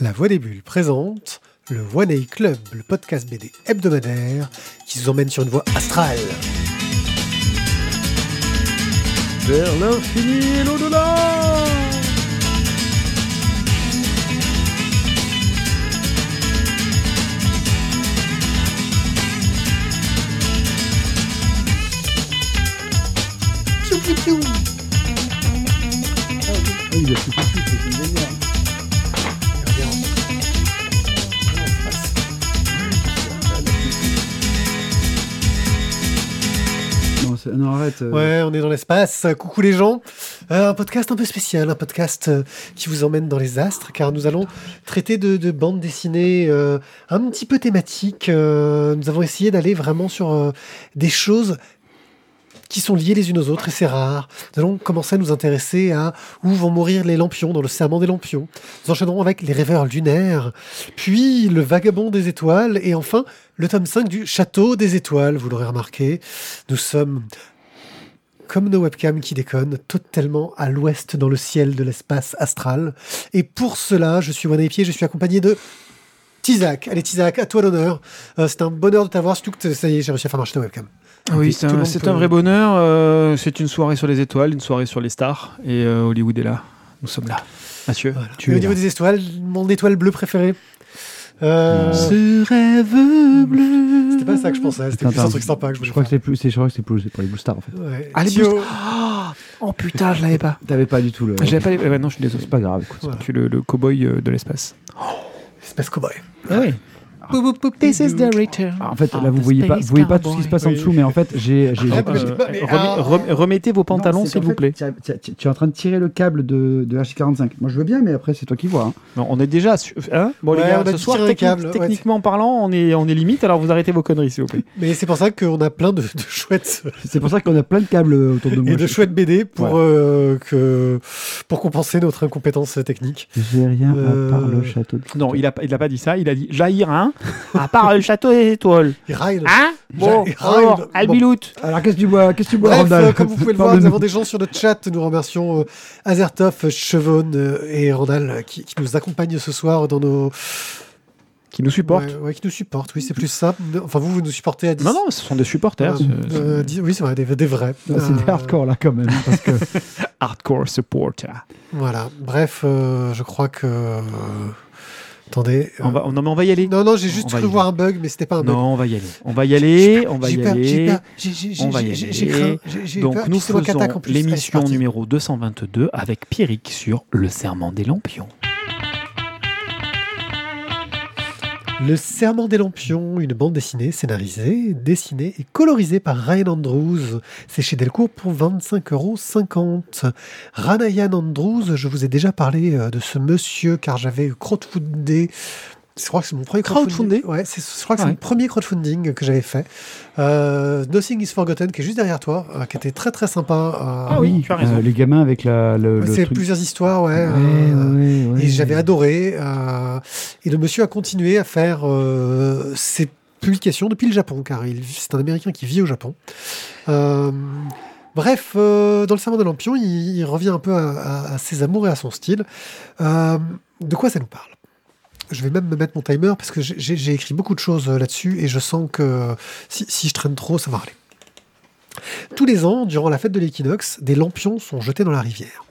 La Voix des Bulles présente le One A Club, le podcast BD hebdomadaire qui vous emmène sur une voie astrale. Vers l'infini et l'au-delà. Ah, il a. Euh, Ouais, on est dans l'espace. Coucou les gens. Euh, un podcast un peu spécial, un podcast euh, qui vous emmène dans les astres, car nous allons traiter de, de bandes dessinées un petit peu thématiques. Nous avons essayé d'aller vraiment sur des choses qui sont liées les unes aux autres, et c'est rare. Nous allons commencer à nous intéresser à où vont mourir les lampions dans le serment des lampions. Nous enchaînerons avec les rêveurs lunaires, puis le vagabond des étoiles, et enfin le tome 5 du château des étoiles. Vous l'aurez remarqué, nous sommes comme nos webcams qui déconnent, totalement à l'ouest dans le ciel de l'espace astral. Et pour cela, je suis Pied, je suis accompagné de Tizak. Allez, Tizak, à toi l'honneur. Euh, c'est un bonheur de t'avoir, surtout que ça y est, j'ai réussi à faire marcher ta webcam. Oui, Tout c'est un, peut- vrai bonheur. euh, c'est une soirée sur les étoiles, une soirée sur les stars. Et euh, Hollywood est là. Nous sommes là. Mathieu, Voilà. tu Et es au niveau là. des étoiles, mon étoile bleue préférée. Euh, Ce rêve bleu. C'était pas ça que je pensais, c'était plus un truc sympa que je crois que c'est plus, c'est, je crois que c'est plus, c'est pour les Blue Stars en fait. Ouais. Ah, les Blue Oh putain, je l'avais pas. T'avais pas du tout le. J'avais pas les... ouais, non, je suis désolé. C'est pas grave, écoute. Voilà. Je suis le, le cow-boy euh, de l'espace. Space Cowboy. Ah oui. This is the return. Ah, en fait, là, vous the voyez pas, vous voyez pas tout ce qui se passe en dessous, mais en fait, j'ai, Ah, Euh, ah. rem- remettez vos pantalons, s'il vous plaît. Tu, es en train de tirer le câble de, de H45. Moi, je veux bien, mais après, c'est toi qui vois. hein. Non, on est déjà. su- Hein? Bon, Ouais, les gars, ce soir, ouais. techniquement parlant, on est, on est limite. Alors vous arrêtez vos conneries, s'il vous plaît. Mais c'est pour ça qu'on a plein de, de chouettes C'est pour ça qu'on a plein de câbles autour de moi. et de chouettes BD pour, Ouais. euh, que, pour compenser notre incompétence technique. J'ai rien Euh, à part le château de Non, il a, pas- il a pas dit ça. Il a dit jaillir, hein. À part le château des étoiles. Et Ryan. Hein Bon, alors, Bon. Albilout. Alors, qu'est-ce que tu bois Qu'est-ce que tu bois, Bref, Randall euh, comme vous pouvez le voir, nous avons des gens sur le chat. Nous remercions euh, Azertov, Chevon euh, et Randall euh, qui, qui nous accompagnent ce soir dans nos. Qui nous supporte. Ouais, ouais, qui nous supportent, oui, c'est plus ça. Enfin, vous, vous nous supportez à 10. Non, non, ce sont des supporters. Euh, oui, c'est vrai, des, des vrais. Ah, c'est des hardcore là quand même. Parce que Hardcore supporter. Voilà. Bref, euh, je crois que. Attendez. euh, On va, non, mais on va y aller. Non, non, j'ai juste cru voir un bug, mais c'était pas un bug. Non, on va y aller. On va y aller. On va y aller. On va y aller. Donc nous faisons l'émission numéro 222 avec Pierrick sur le serment des lampions. Le Serment des Lampions, une bande dessinée scénarisée, dessinée et colorisée par Ryan Andrews. C'est chez Delcourt pour 25,50 euros. Ranayan Andrews, je vous ai déjà parlé euh, de ce monsieur car j'avais crowdfundé. Je crois que c'est mon premier crowdfunding. Crowdfundé Ouais, c'est, je crois que c'est Ouais. mon premier crowdfunding que j'avais fait. Euh, Nothing is Forgotten, qui est juste derrière toi, euh, qui était très très sympa. euh, Ah oui, tu as raison. euh, les gamins avec la, le, le c'est truc. plusieurs histoires, ouais. Ouais, euh, ouais, ouais. et j'avais adoré. euh, et le monsieur a continué à faire euh, ses publications depuis le Japon, car il- c'est un Américain qui vit au Japon. Euh, bref, euh, dans le Serment de Lampion, il, il revient un peu à, à- à ses amours et à son style. Euh, de quoi ça nous parle? Je vais même me mettre mon timer parce que j'ai- écrit beaucoup de choses euh, là-dessus et je sens que si, si je traîne trop, ça va aller. Tous les ans, durant la fête de l'équinoxe, des lampions sont jetés dans la rivière.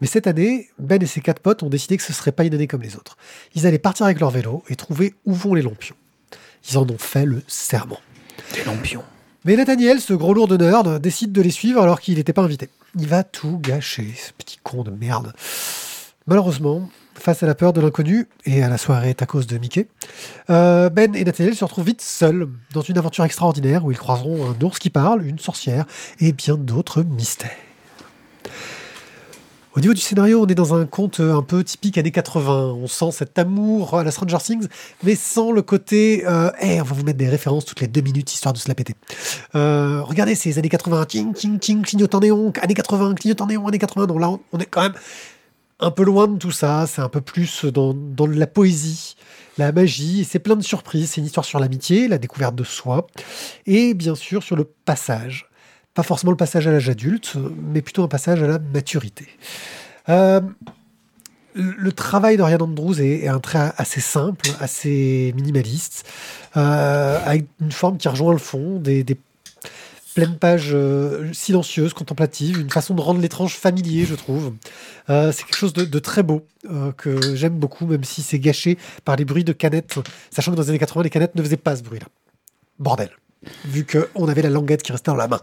Mais cette année, Ben et ses quatre potes ont décidé que ce serait pas une année comme les autres. Ils allaient partir avec leur vélo et trouver où vont les lampions. Ils en ont fait le serment. Des lampions. Mais Nathaniel, ce gros lourd de nerd, décide de les suivre alors qu'il n'était pas invité. Il va tout gâcher, ce petit con de merde. Malheureusement, face à la peur de l'inconnu et à la soirée tacos de Mickey, euh, Ben et Nathaniel se retrouvent vite seuls dans une aventure extraordinaire où ils croiseront un ours qui parle, une sorcière et bien d'autres mystères. Au niveau du scénario, on est dans un conte un peu typique années 80. On sent cet amour à la Stranger Things, mais sans le côté euh, Hey, on va vous mettre des références toutes les deux minutes histoire de se la péter. Euh, regardez ces années 80, ting, ting, ting, clignotant néon, années 80, clignotant néon, années 80. Donc là, on, on est quand même un peu loin de tout ça. C'est un peu plus dans, la poésie, la magie. C'est plein de surprises. C'est une histoire sur l'amitié, la découverte de soi, et bien sûr sur le passage. Pas forcément le passage à l'âge adulte, mais plutôt un passage à la maturité. Euh, le travail d'Orian Andrews est, est un trait assez simple, assez minimaliste, euh, avec une forme qui rejoint le fond, des pleines pages euh, silencieuses, contemplatives, une façon de rendre l'étrange familier, je trouve. Euh, c'est quelque chose de, de très beau, euh, que j'aime beaucoup, même si c'est gâché par les bruits de canettes, sachant que dans les années 80, les canettes ne faisaient pas ce bruit-là. Bordel. Vu qu'on avait la languette qui restait dans la main.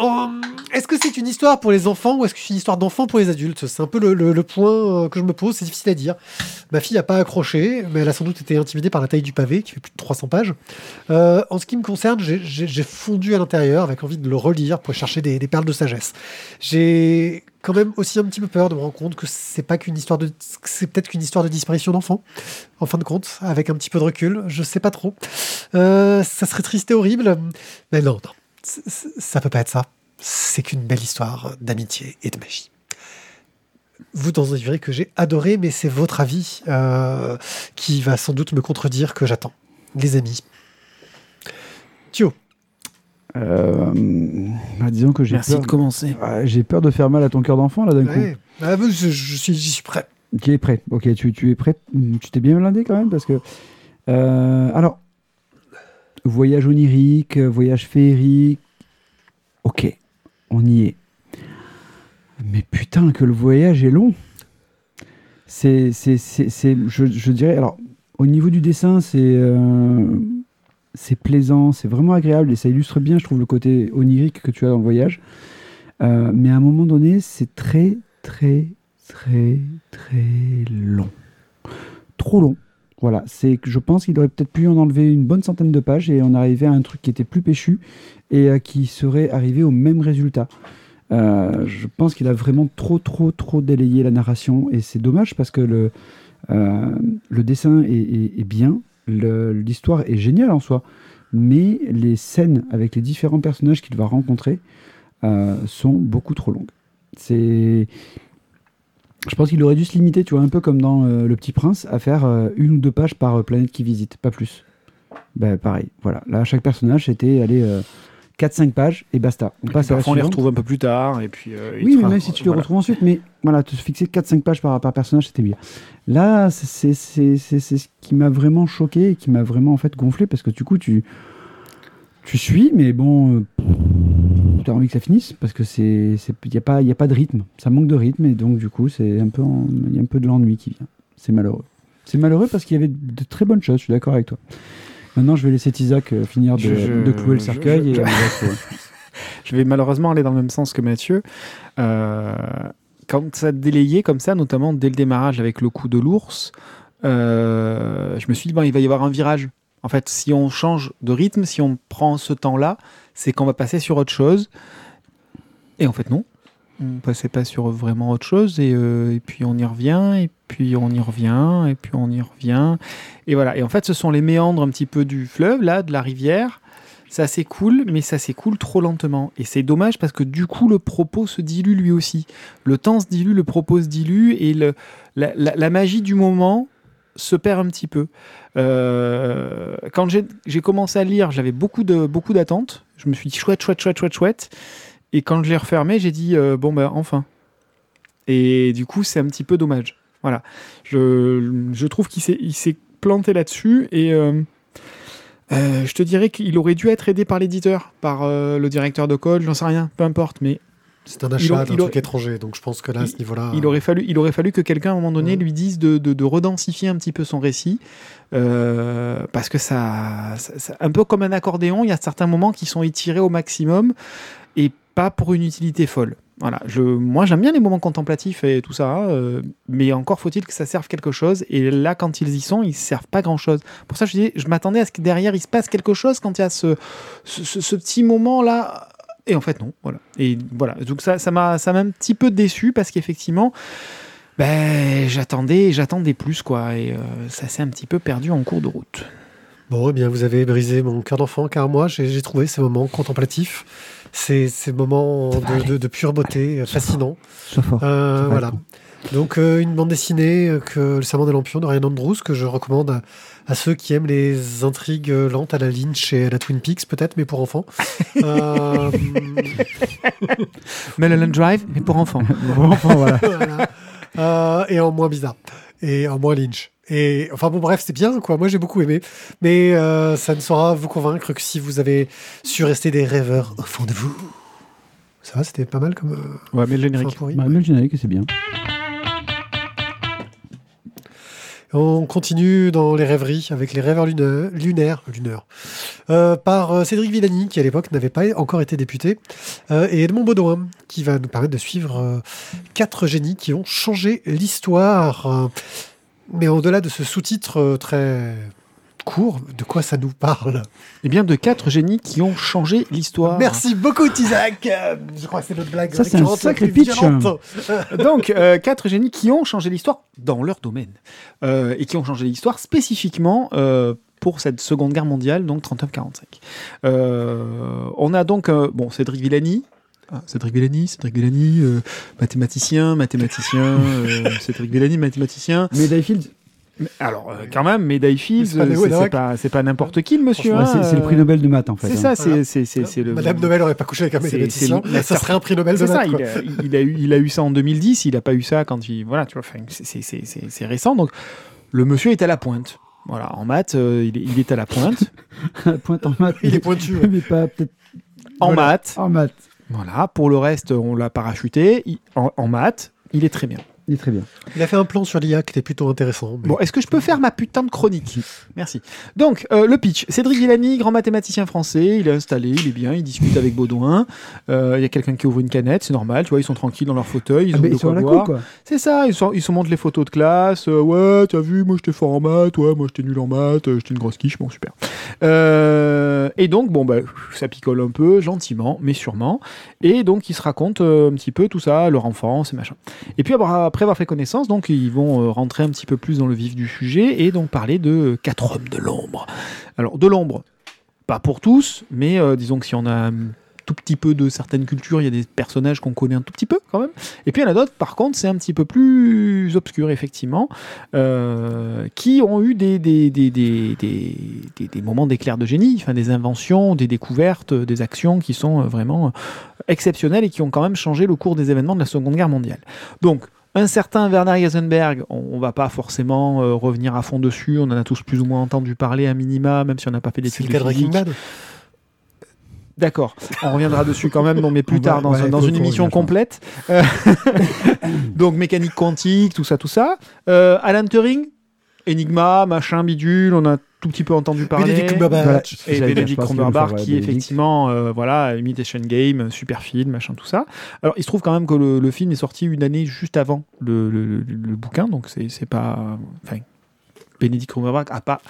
Hum, Est-ce que c'est une histoire pour les enfants ou est-ce que c'est une histoire d'enfant pour les adultes? C'est un peu le, point euh, que je me pose, c'est difficile à dire. Ma fille n'a pas accroché, mais elle a sans doute été intimidée par la taille du pavé, qui fait plus de 300 pages. Euh, en ce qui me concerne, j'ai- fondu à l'intérieur avec envie de le relire pour chercher des, perles de sagesse. J'ai quand même aussi un petit peu peur de me rendre compte que c'est pas qu'une histoire de, c'est peut-être qu'une histoire de disparition d'enfants, en fin de compte, avec un petit peu de recul. Je sais pas trop. Euh, ça serait triste et horrible, mais non, non, ça peut pas être ça. C'est qu'une belle histoire d'amitié et de magie. Vous en direz que j'ai adoré, mais c'est votre avis euh, qui va sans doute me contredire que j'attends. Les amis. Thio. Euh, bah, disons que j'ai Merci peur. de commencer. Ah, j'ai peur de faire mal à ton cœur d'enfant là d'un coup. Ouais. Ah, bah, je, je suis, j'y suis prêt. Tu es prêt. Ok, tu, tu es prêt. Tu t'es bien blindé quand même parce que. Euh, alors, voyage onirique, euh, voyage féerique. Ok, on y est. Mais putain, que le voyage est long. C'est, c'est, c'est, c'est- je, je dirais. Alors, au niveau du dessin, c'est. euh, c'est plaisant, c'est vraiment agréable et ça illustre bien, je trouve, le côté onirique que tu as dans le voyage. Euh, mais à un moment donné, c'est très, très, très, très long. Trop long. Voilà, c'est je pense qu'il aurait peut-être pu en enlever une bonne centaine de pages et on arrivait à un truc qui était plus péchu et euh, qui serait arrivé au même résultat. Euh, je pense qu'il a vraiment trop, trop, trop délayé la narration et c'est dommage parce que le, euh, le dessin est, est- bien, l'histoire est géniale en soi, mais les scènes avec les différents personnages qu'il va rencontrer sont beaucoup trop longues. C'est je pense qu'il aurait dû se limiter, tu vois, un peu comme dans euh, Le Petit Prince, à faire euh, une ou deux pages par euh, planète qui visite, pas plus. Ben, pareil, voilà. Là, chaque personnage, c'était aller 4-5 pages et basta. On Et passe à la on les retrouve un peu plus tard. Et puis, Oui, mais même si tu les voilà. retrouves ensuite, mais voilà, te fixer 4-5 pages par, par personnage, c'était bien. Là, c'est ce qui m'a vraiment choqué et qui m'a vraiment en fait gonflé parce que du coup, tu, tu suis, mais bon, as envie que ça finisse parce que c'est il n'y a, pas- y a pas de rythme. Ça manque de rythme et donc, du coup, c'est un peu il y a un peu de l'ennui qui vient. C'est malheureux. C'est malheureux parce qu'il y avait de très bonnes choses, je suis d'accord avec toi. Maintenant, je vais laisser Isaac euh, finir de, Je- je- de clouer le cercueil. Je vais malheureusement aller dans le même sens que Mathieu. Euh, quand ça délayait comme ça, notamment dès le démarrage avec le coup de l'ours, euh, je me suis dit, bon, il va y avoir un virage. En fait, si on change de rythme, si on prend ce temps-là, c'est qu'on va passer sur autre chose. Et en fait, non. On passait pas sur vraiment autre chose. Et, euh, et puis on y revient, et puis on y revient, et puis on y revient. Et voilà. Et en fait, ce sont les méandres un petit peu du fleuve, là, de la rivière. Ça s'écoule, mais ça s'écoule trop lentement. Et c'est dommage parce que du coup, le propos se dilue lui aussi. Le temps se dilue, le propos se dilue, et le, la, la- la magie du moment se perd un petit peu. Euh, quand j'ai commencé à lire, j'avais beaucoup de beaucoup d'attentes. Je me suis dit chouette, chouette, chouette, chouette, chouette. Et quand je l'ai refermé, j'ai dit euh, bon ben enfin. Et du coup, c'est un petit peu dommage. Voilà. Je, je trouve qu'il s'est planté là-dessus et euh, je te dirais qu'il aurait dû être aidé par l'éditeur, par le directeur de code, j'en sais rien, peu importe, mais C'est un achat d'un truc étranger, donc je pense que là, à ce niveau-là. il aurait fallu, il aurait fallu que quelqu'un à un moment donné lui dise de, de, de redensifier un petit peu son récit, euh, parce que ça, ça- ça- un peu comme un accordéon, il y a certains moments qui sont étirés au maximum et pas pour une utilité folle. Voilà, je, moi j'aime bien les moments contemplatifs et tout ça, euh, mais encore faut-il que ça serve quelque chose. Et là, quand ils y sont, ils servent pas grand-chose. Pour ça, je dis, je m'attendais à ce que derrière il se passe quelque chose quand il y a ce, ce, ce- ce petit moment là. Et en fait, non. Voilà. Et voilà. Donc ça, ça m'a, ça m'a un petit peu déçu parce qu'effectivement, ben, j'attendais, j'attendais plus quoi. Et euh, ça s'est un petit peu perdu en cours de route. Bon, eh bien, vous avez brisé mon cœur d'enfant, car moi, j'ai trouvé ces moments contemplatifs, ces, ces moments de, aller. de- de pure beauté, euh, fascinants. Euh, voilà. Donc, euh, une bande dessinée, euh, que Le Serment des Lampions de Ryan Andrews, que je recommande à, à ceux qui aiment les intrigues euh, lentes à la Lynch et à la Twin Peaks, peut-être, mais pour enfants. Euh, Melon Drive, mais pour enfants. Bon, enfin, voilà. voilà. Euh, et en moins bizarre. Et en moins Lynch. Et enfin bon, bref, c'est bien, quoi. Moi, j'ai beaucoup aimé. Mais euh, ça ne saura vous convaincre que si vous avez su rester des rêveurs au fond de vous. Ça va, c'était pas mal comme. euh, Ouais, mais le fin générique. pourri. Bah, mais le générique, c'est bien. On continue dans les rêveries avec les rêveurs lunaires, lunaires, euh, par euh, Cédric Villani, qui à l'époque n'avait pas encore été député, euh, et Edmond Baudouin, qui va nous permettre de suivre euh, quatre génies qui ont changé l'histoire. Mais au-delà de ce sous-titre très court, de quoi ça nous parle Eh bien, de quatre génies qui ont changé l'histoire. Merci beaucoup, Tizak Euh, Je crois que c'est notre blague. Ça, c'est un sacré pitch. Donc, euh, quatre génies qui ont changé l'histoire dans leur domaine. Euh, et qui ont changé l'histoire spécifiquement euh, pour cette Seconde Guerre mondiale, donc 39-45. Euh, on a donc, euh, bon, Cédric Villani. Ah, Cédric Villani, Cédric Villani, euh, mathématicien, mathématicien, euh, Cédric Villani, mathématicien. Mais Alors, euh, quand même, médaille Fields, C'est pas euh, c'est pas, n'importe qui, le monsieur. hein, c'est le prix euh, Nobel de maths, en fait. C'est hein. ça, c'est- le. Madame Nobel aurait pas couché avec un C'est- mathématicien. Ça serait un prix Nobel de C'est ça, maths. il a, il a eu, il a eu ça en 2010, il n'a pas eu ça quand il. Voilà, tu vois, c'est- récent. Donc, le monsieur est à la pointe. Voilà, en maths, euh, il, est, il est à la pointe. Pointe en maths. Il est pointu. ouais. Mais pas peut-être En Voilà. maths, en maths. voilà. Pour le reste, on l'a parachuté. Il- en, en maths, il est très bien. Il est très bien. Il a fait un plan sur l'IA qui était plutôt intéressant. mais- Bon, est-ce que je peux faire ma putain de chronique? Merci. Donc, euh, le pitch. Cédric Villani, grand mathématicien français, il est installé, il est bien, il discute avec Baudouin. Euh, Il y a quelqu'un qui ouvre une canette, c'est normal, tu vois, ils sont tranquilles dans leur fauteuil, ils Ah, ont mais de ils quoi boire. C'est ça, ils, sont, ils se montrent les photos de classe. euh, ouais, t'as vu, moi j'étais fort en maths, ouais, moi j'étais nul en maths, j'étais une grosse quiche, bon, super. Euh, et donc, bon, bah, ça picole un peu, gentiment, mais sûrement. Et donc, ils se racontent euh, un petit peu tout ça, leur enfance et machin. Et puis, après avoir fait connaissance, donc, ils vont euh, rentrer un petit peu plus dans le vif du sujet et donc parler de quatre hommes de l'ombre. Alors, de l'ombre, pas pour tous, mais euh, disons que si on a un tout petit peu de certaines cultures, il y a des personnages qu'on connaît un tout petit peu quand même. Et puis il y en a d'autres, par contre, c'est un petit peu plus obscur, effectivement, euh, qui ont eu des, des, des, des, des, moments d'éclair de génie, enfin, des inventions, des découvertes, des actions qui sont euh, vraiment euh, exceptionnelles et qui ont quand même changé le cours des événements de la Seconde Guerre mondiale. Donc, un certain Werner Heisenberg, on, on va pas forcément euh, revenir à fond dessus, on en a tous plus ou moins entendu parler à minima, même si on n'a pas fait d'études de physique. Bad. D'accord, on reviendra dessus quand même, non, mais plus tard, dans, ouais, dans faut- une émission complète. Euh, Donc mécanique quantique, tout ça, tout ça. Euh, Alan Turing, Enigma, machin, bidule, on a tout petit peu entendu parler. Benedict. Voilà. Et Benedict Cumberbatch, qui effectivement, euh, voilà, Imitation Game, super film, machin, tout ça. Alors, il se trouve quand même que le, le film est sorti une année juste avant le, le- le- le bouquin, donc c'est c'est pas. Enfin, Benedict Cumberbatch a pas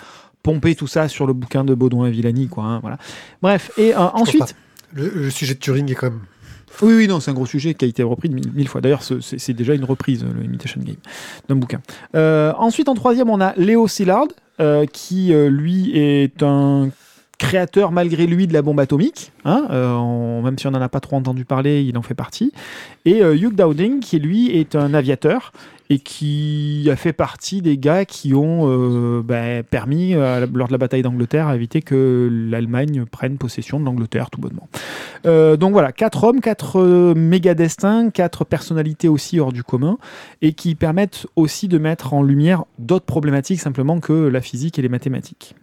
pompé tout ça sur le bouquin de Baudouin et Villani, quoi. hein, voilà. Bref, et euh, ensuite. Le, le sujet de Turing est quand même. Oui, oui, non, c'est un gros sujet qui a été repris mille, mille fois. D'ailleurs, ce- c'est déjà une reprise, le Imitation Game, d'un bouquin. Euh, ensuite, en troisième, on a Léo Szilard, euh, qui, lui, est un créateur, malgré lui, de la bombe atomique. hein, euh, même si on n'en a pas trop entendu parler, il en fait partie. Et euh, Hugh Dowding, qui, lui, est un aviateur et qui a fait partie des gars qui ont euh, ben, permis, lors de la bataille d'Angleterre, à éviter que l'Allemagne prenne possession de l'Angleterre, tout bonnement. Donc voilà, quatre hommes, quatre méga destins, quatre personnalités aussi hors du commun, et qui permettent aussi de mettre en lumière d'autres problématiques simplement que la physique et les mathématiques.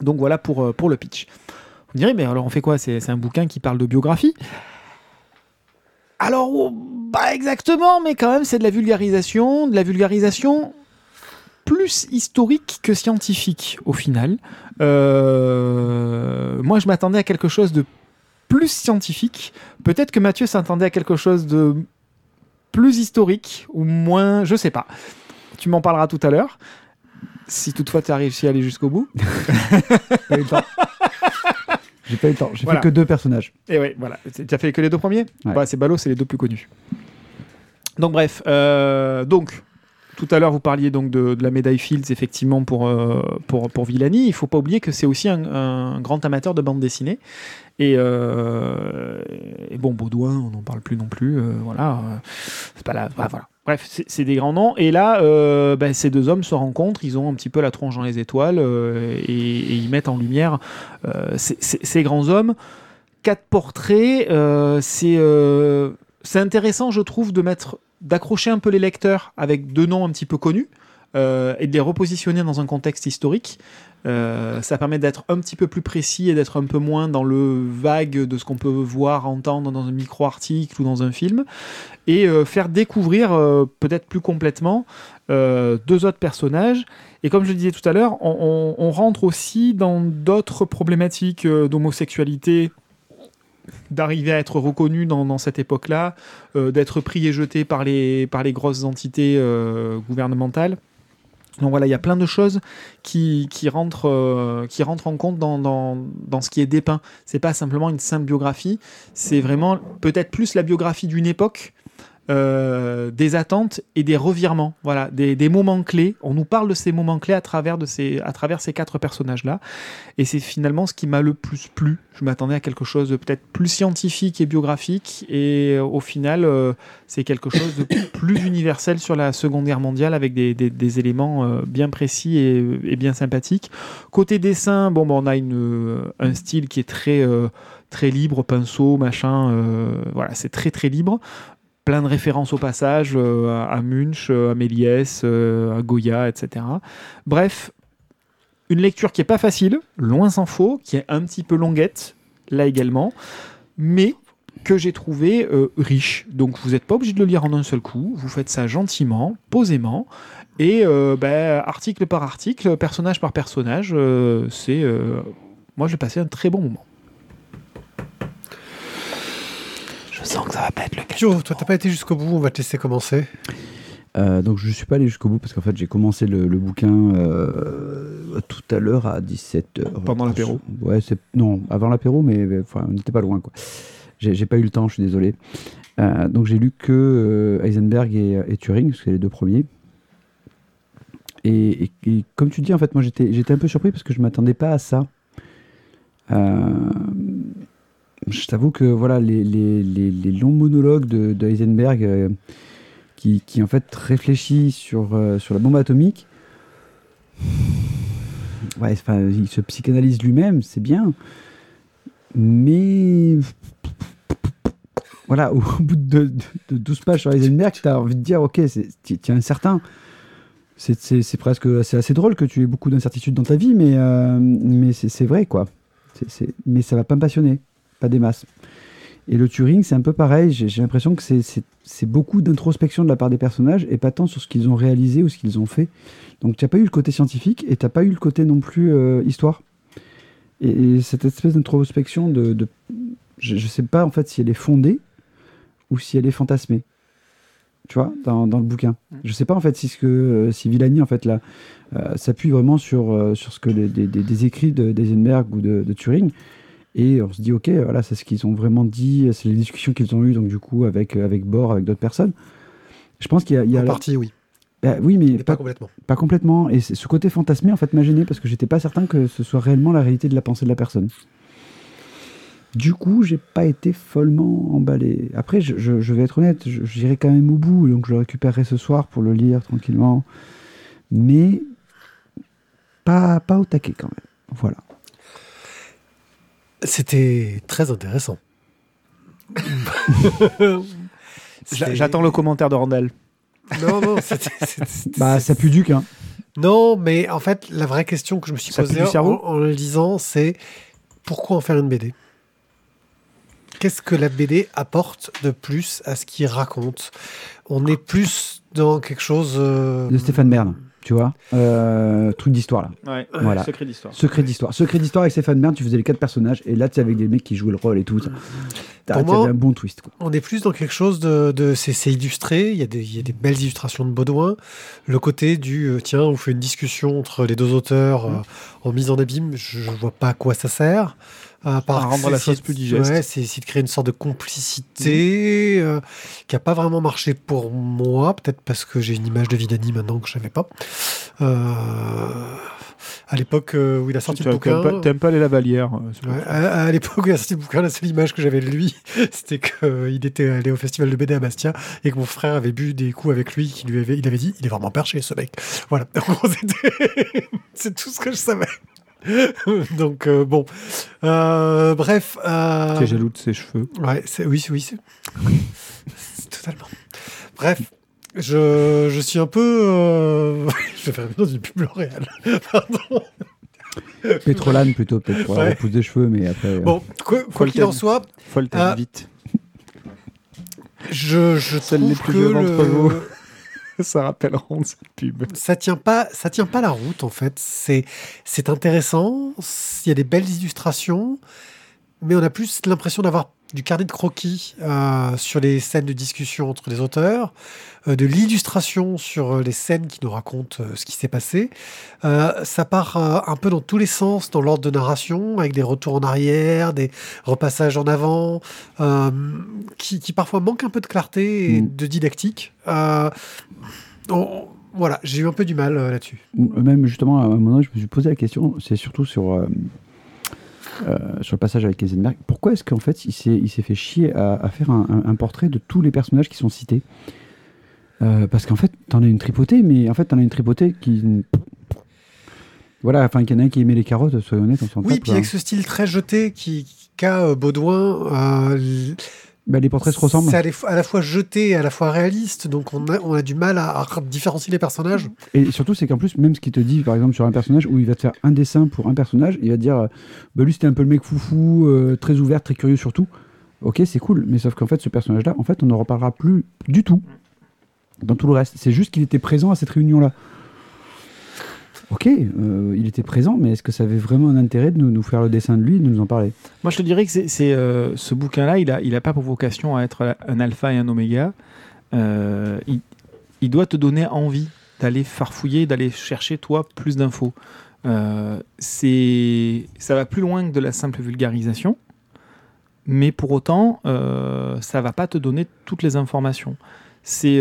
Donc voilà pour, euh, pour le pitch. Vous me direz, mais alors on fait quoi? C'est un bouquin qui parle de biographie? Alors, oh, pas exactement, mais quand même c'est de la vulgarisation, de la vulgarisation plus historique que scientifique au final. Euh, moi je m'attendais à quelque chose de plus scientifique. Peut-être que Mathieu s'attendait à quelque chose de plus historique ou moins, je sais pas. Tu m'en parleras tout à l'heure. Si toutefois tu as réussi à aller jusqu'au bout. Pas eu le temps. J'ai pas eu le temps. J'ai Voilà. fait que deux personnages. Et ouais, voilà. Tu as fait que les deux premiers? Ouais. Bah, C'est ballot, c'est les deux plus connus. Donc bref, euh, donc tout à l'heure vous parliez donc de, de la médaille Fields effectivement pour, euh, pour, pour Villani. Il faut pas oublier que c'est aussi un, un grand amateur de bande dessinée. Et, euh, et bon, Baudouin, on n'en parle plus non plus. voilà, c'est pas bah, voilà. Bref, c'est des grands noms. Et là, euh, ben, ces deux hommes se rencontrent. Ils ont un petit peu la tronche dans les étoiles euh, et, ils mettent en lumière euh, ces, grands hommes. Quatre portraits. c'est intéressant, je trouve, de mettre d'accrocher un peu les lecteurs avec deux noms un petit peu connus et de les repositionner dans un contexte historique. Euh, ça permet d'être un petit peu plus précis et d'être un peu moins dans le vague de ce qu'on peut voir, entendre dans un micro-article ou dans un film, et euh, faire découvrir euh, peut-être plus complètement deux autres personnages. Et comme je le disais tout à l'heure, on, rentre aussi dans d'autres problématiques d'homosexualité d'arriver à être reconnu dans, cette époque-là, d'être pris et jeté par les, grosses entités gouvernementales. Donc voilà, il y a plein de choses qui, euh, rentrent en compte dans ce qui est dépeint. C'est pas simplement une simple biographie, c'est vraiment peut-être plus la biographie d'une époque, euh, des attentes et des revirements. Voilà, des, moments clés. On nous parle de ces moments clés à travers, de ces, à travers ces quatre personnages-là. Et c'est finalement ce qui m'a le plus plu. Je m'attendais à quelque chose de peut-être plus scientifique et biographique. Et euh, au final, euh, c'est quelque chose de plus universel sur la Seconde Guerre mondiale avec des, éléments bien précis et, bien sympathiques. Côté dessin, bon, bah, on a une, un style qui est très, très libre, pinceau, machin. voilà, c'est très très libre. Plein de références au passage euh, à- Munch, euh, à Méliès, euh, à Goya, etc. Bref, une lecture qui est pas facile, loin s'en faut, qui est un petit peu longuette, là également, mais que j'ai trouvé riche. Donc vous n'êtes pas obligé de le lire en un seul coup, vous faites ça gentiment, posément, et ben, article par article, personnage par personnage, c'est... moi j'ai passé un très bon moment. Je sens que ça va pas être le cas. Pio, toi, t'as pas été jusqu'au bout, on va te laisser commencer. Euh, donc je suis pas allé jusqu'au bout parce qu'en fait j'ai commencé le, le bouquin euh, tout à l'heure à 17h. Pendant l'apéro Ouais, c'est non, avant l'apéro, mais enfin, on n'était pas loin quoi. J'ai pas eu le temps, je suis désolé. Euh, donc j'ai lu que euh, Heisenberg et, et Turing, parce que c'est les deux premiers. Et, et- et comme tu dis, en fait, moi j'étais un peu surpris parce que je m'attendais pas à ça. Je t'avoue que voilà, les, les- les- longs monologues de, euh, qui, qui, en fait réfléchit sur, euh, sur la bombe atomique, ouais, il se psychanalyse lui-même, c'est bien. Mais voilà, au bout de, de, de 12 pages sur Heisenberg, tu as envie de dire, ok, tu es incertain. C'est- presque c'est assez drôle que tu aies beaucoup d'incertitudes dans ta vie, mais, euh, mais c'est vrai, quoi. Mais ça va pas me passionner, pas des masses. Et le Turing, c'est un peu pareil. J'ai l'impression que c'est- beaucoup d'introspection de la part des personnages et pas tant sur ce qu'ils ont réalisé ou ce qu'ils ont fait. Donc tu n'as pas eu le côté scientifique et tu n'as pas eu le côté non plus euh, histoire. Et, et cette espèce d'introspection de, de- je, ne sais pas en fait si elle est fondée ou si elle est fantasmée. Tu vois, dans, dans le bouquin. Je sais pas en fait si ce que euh, si Villani en fait là euh, s'appuie vraiment sur sur ce que les- des, des- des écrits de d'Eisenberg ou de, de Turing. Et on se dit, ok, voilà, c'est ce qu'ils ont vraiment dit, c'est les discussions qu'ils ont eues, donc du coup, avec, avec Bohr, avec d'autres personnes. Je pense qu'il y a. il y a En partie, oui. Bah oui, mais Mais pas pas, complètement. pas complètement. Et ce côté fantasmé, en fait, m'a gêné parce que j'étais pas certain que ce soit réellement la réalité de la pensée de la personne. Du coup, j'ai pas été follement emballé. Après, je, je- je vais être honnête, j'irai quand même au bout, donc je le récupérerai ce soir pour le lire tranquillement. Mais pas, pas au taquet quand même. Voilà. C'était très intéressant. J'attends le commentaire de Randall. Non, non, c'était- c'était- Bah, ça pue du qu'un. Non, mais en fait, la vraie question que je me suis Ça posée en le lisant, c'est pourquoi en faire une BD Qu'est-ce que la BD apporte de plus à ce qu'il raconte? On est plus dans quelque chose. euh, De Stéphane Bern, tu vois. Euh, truc d'histoire là. Ouais, Voilà. secret d'histoire. Secret d'histoire. Secret d'histoire avec Stéphane Bern, tu faisais les quatre personnages et là tu es avec des mecs qui jouaient le rôle et tout. T'as- un bon twist. Quoi. On est plus dans quelque chose de. de c'est c'est illustré, il y, a des, il y a des belles illustrations de Baudouin. Le côté du euh, tiens, on fait une discussion entre les deux auteurs euh, en mise en abîme, je, je vois pas à quoi ça sert. À, part À rendre c'est la essayer chose de- plus digeste. Ouais, c'est essayer de créer une sorte de complicité euh, qui a pas vraiment marché pour moi, peut-être parce que j'ai une image de Vidani maintenant que je savais pas. Euh, à l'époque euh, où il a sorti Tu le t'aimes bouquin. pas, t'aimes pas les lavalières. euh, Ouais, à, à l'époque où il a sorti le bouquin, la seule image que j'avais de lui, c'était qu'il était allé au festival de BD à Bastia et que mon frère avait bu des coups avec lui, qui lui avait, il avait dit, il est vraiment perché ce mec. Voilà, c'est tout ce que je savais. Donc euh, bon, Euh, bref. euh, Tu es jaloux de ses cheveux. Ouais, c'est, oui, oui, c'est, totalement. Bref, je, je suis un peu. euh, je vais faire dans une pub L'Oréal. Pardon. Pétrolane plutôt, peut-être pour Ouais. repousse des cheveux, mais après. euh, Bon, quoi quoi qu'il en soit, Folten, vite. je, je trouve les plus que le, Ça rappelleront cette pub. ça tient pas, ça tient pas la route en fait. C'est, c'est intéressant. Il y a des belles illustrations, mais on a plus l'impression d'avoir du carnet de croquis euh, sur les scènes de discussion entre les auteurs, euh, de l'illustration sur euh, les scènes qui nous racontent euh, ce qui s'est passé. Ça part un peu dans tous les sens dans l'ordre de narration, avec des retours en arrière, des repassages en avant, qui, qui parfois manquent un peu de clarté et Mm. de didactique. On- voilà, j'ai eu un peu du mal là-dessus. Même justement, à un moment, je me suis posé la question, c'est surtout sur, euh, sur le passage avec Heisenberg. Pourquoi est-ce qu'en fait, il s'est, fait chier à, à faire un, portrait de tous les personnages qui sont cités? Euh, Parce qu'en fait, t'en as une tripotée, mais en fait, t'en as une tripotée qui. Voilà, enfin, qu'il y en a un qui aimait les carottes, soyons honnêtes, on s'en Oui, puis quoi. avec ce style très jeté qui qu'a euh, Baudouin, Bah, les portraits se ressemblent. c'est à la fois- à la fois jeté et à la fois réaliste, donc on a, on a du mal à, à différencier les personnages. Et surtout, c'est qu'en plus, même ce qu'il te dit, par exemple, sur un personnage où il va te faire un dessin pour un personnage, il va te dire, euh, bah, lui, c'était un peu le mec foufou, euh, très ouvert, très curieux surtout. Ok, c'est cool, mais sauf qu'en fait, ce personnage-là, en fait, on n'en reparlera plus du tout dans tout le reste. C'est juste qu'il était présent à cette réunion-là. Ok, euh, il était présent, mais est-ce que ça avait vraiment un intérêt de nous, faire le dessin de lui de nous en parler? Moi, je te dirais que c'est, euh, ce bouquin-là, il n'a il a pas pour vocation à être un alpha et un oméga. Euh, il, il doit te donner envie d'aller farfouiller, d'aller chercher, toi, plus d'infos. C'est, ça va plus loin que de la simple vulgarisation, mais pour autant, ça va pas te donner toutes les informations. C'est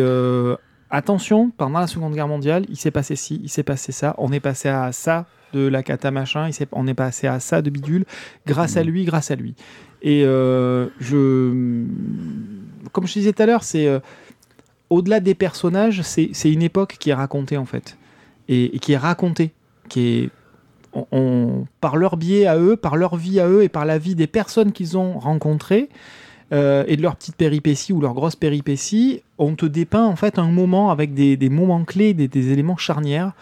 attention, pendant la Seconde Guerre mondiale, il s'est passé ci, il s'est passé ça, on est passé à ça de la cata machin, il on est passé à ça de bidule, grâce à lui, grâce à lui. Et euh, je, comme je disais tout à l'heure, c'est euh, au-delà des personnages, c'est c'est une époque qui est racontée en fait, et, et qui est racontée, qui est on- on- par leur biais à eux, par leur vie à eux et par la vie des personnes qu'ils ont rencontrées euh, et de leurs petites péripéties ou leurs grosses péripéties, on te dépeint en fait un moment avec des, moments clés, des, des éléments charnières.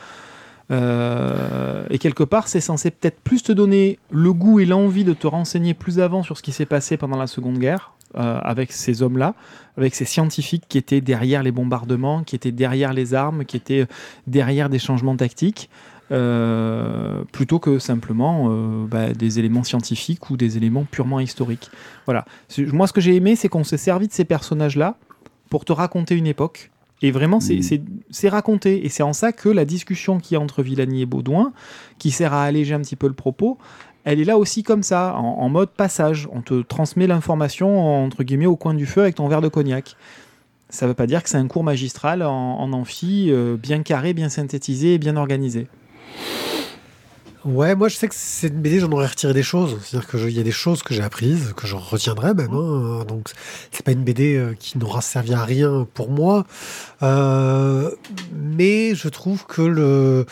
Euh, et quelque part, c'est censé peut-être plus te donner le goût et l'envie de te renseigner plus avant sur ce qui s'est passé pendant la Seconde Guerre, euh, avec ces hommes-là, avec ces scientifiques qui étaient derrière les bombardements, qui étaient derrière les armes, qui étaient derrière des changements tactiques, euh, plutôt que simplement euh, bah, des éléments scientifiques ou des éléments purement historiques. Voilà. Moi, ce que j'ai aimé, c'est qu'on s'est servi de ces personnages-là pour te raconter une époque. Et vraiment, c'est Mhm. c'est- raconté. Et c'est en ça que la discussion qui est entre Villani et Baudouin, qui sert à alléger un petit peu le propos, elle est là aussi comme ça, en, en mode passage. On te transmet l'information, entre guillemets, au coin du feu avec ton verre de cognac. Ça ne veut pas dire que c'est un cours magistral en, en amphi, euh, bien carré, bien synthétisé et bien organisé. Ouais, moi je sais que c'est une BD, j'en aurais retiré des choses. C'est-à-dire qu'il y a des choses que j'ai apprises, que j'en retiendrai même. hein. Donc c'est pas une BD euh, qui n'aura servi à rien pour moi. Euh, mais je trouve que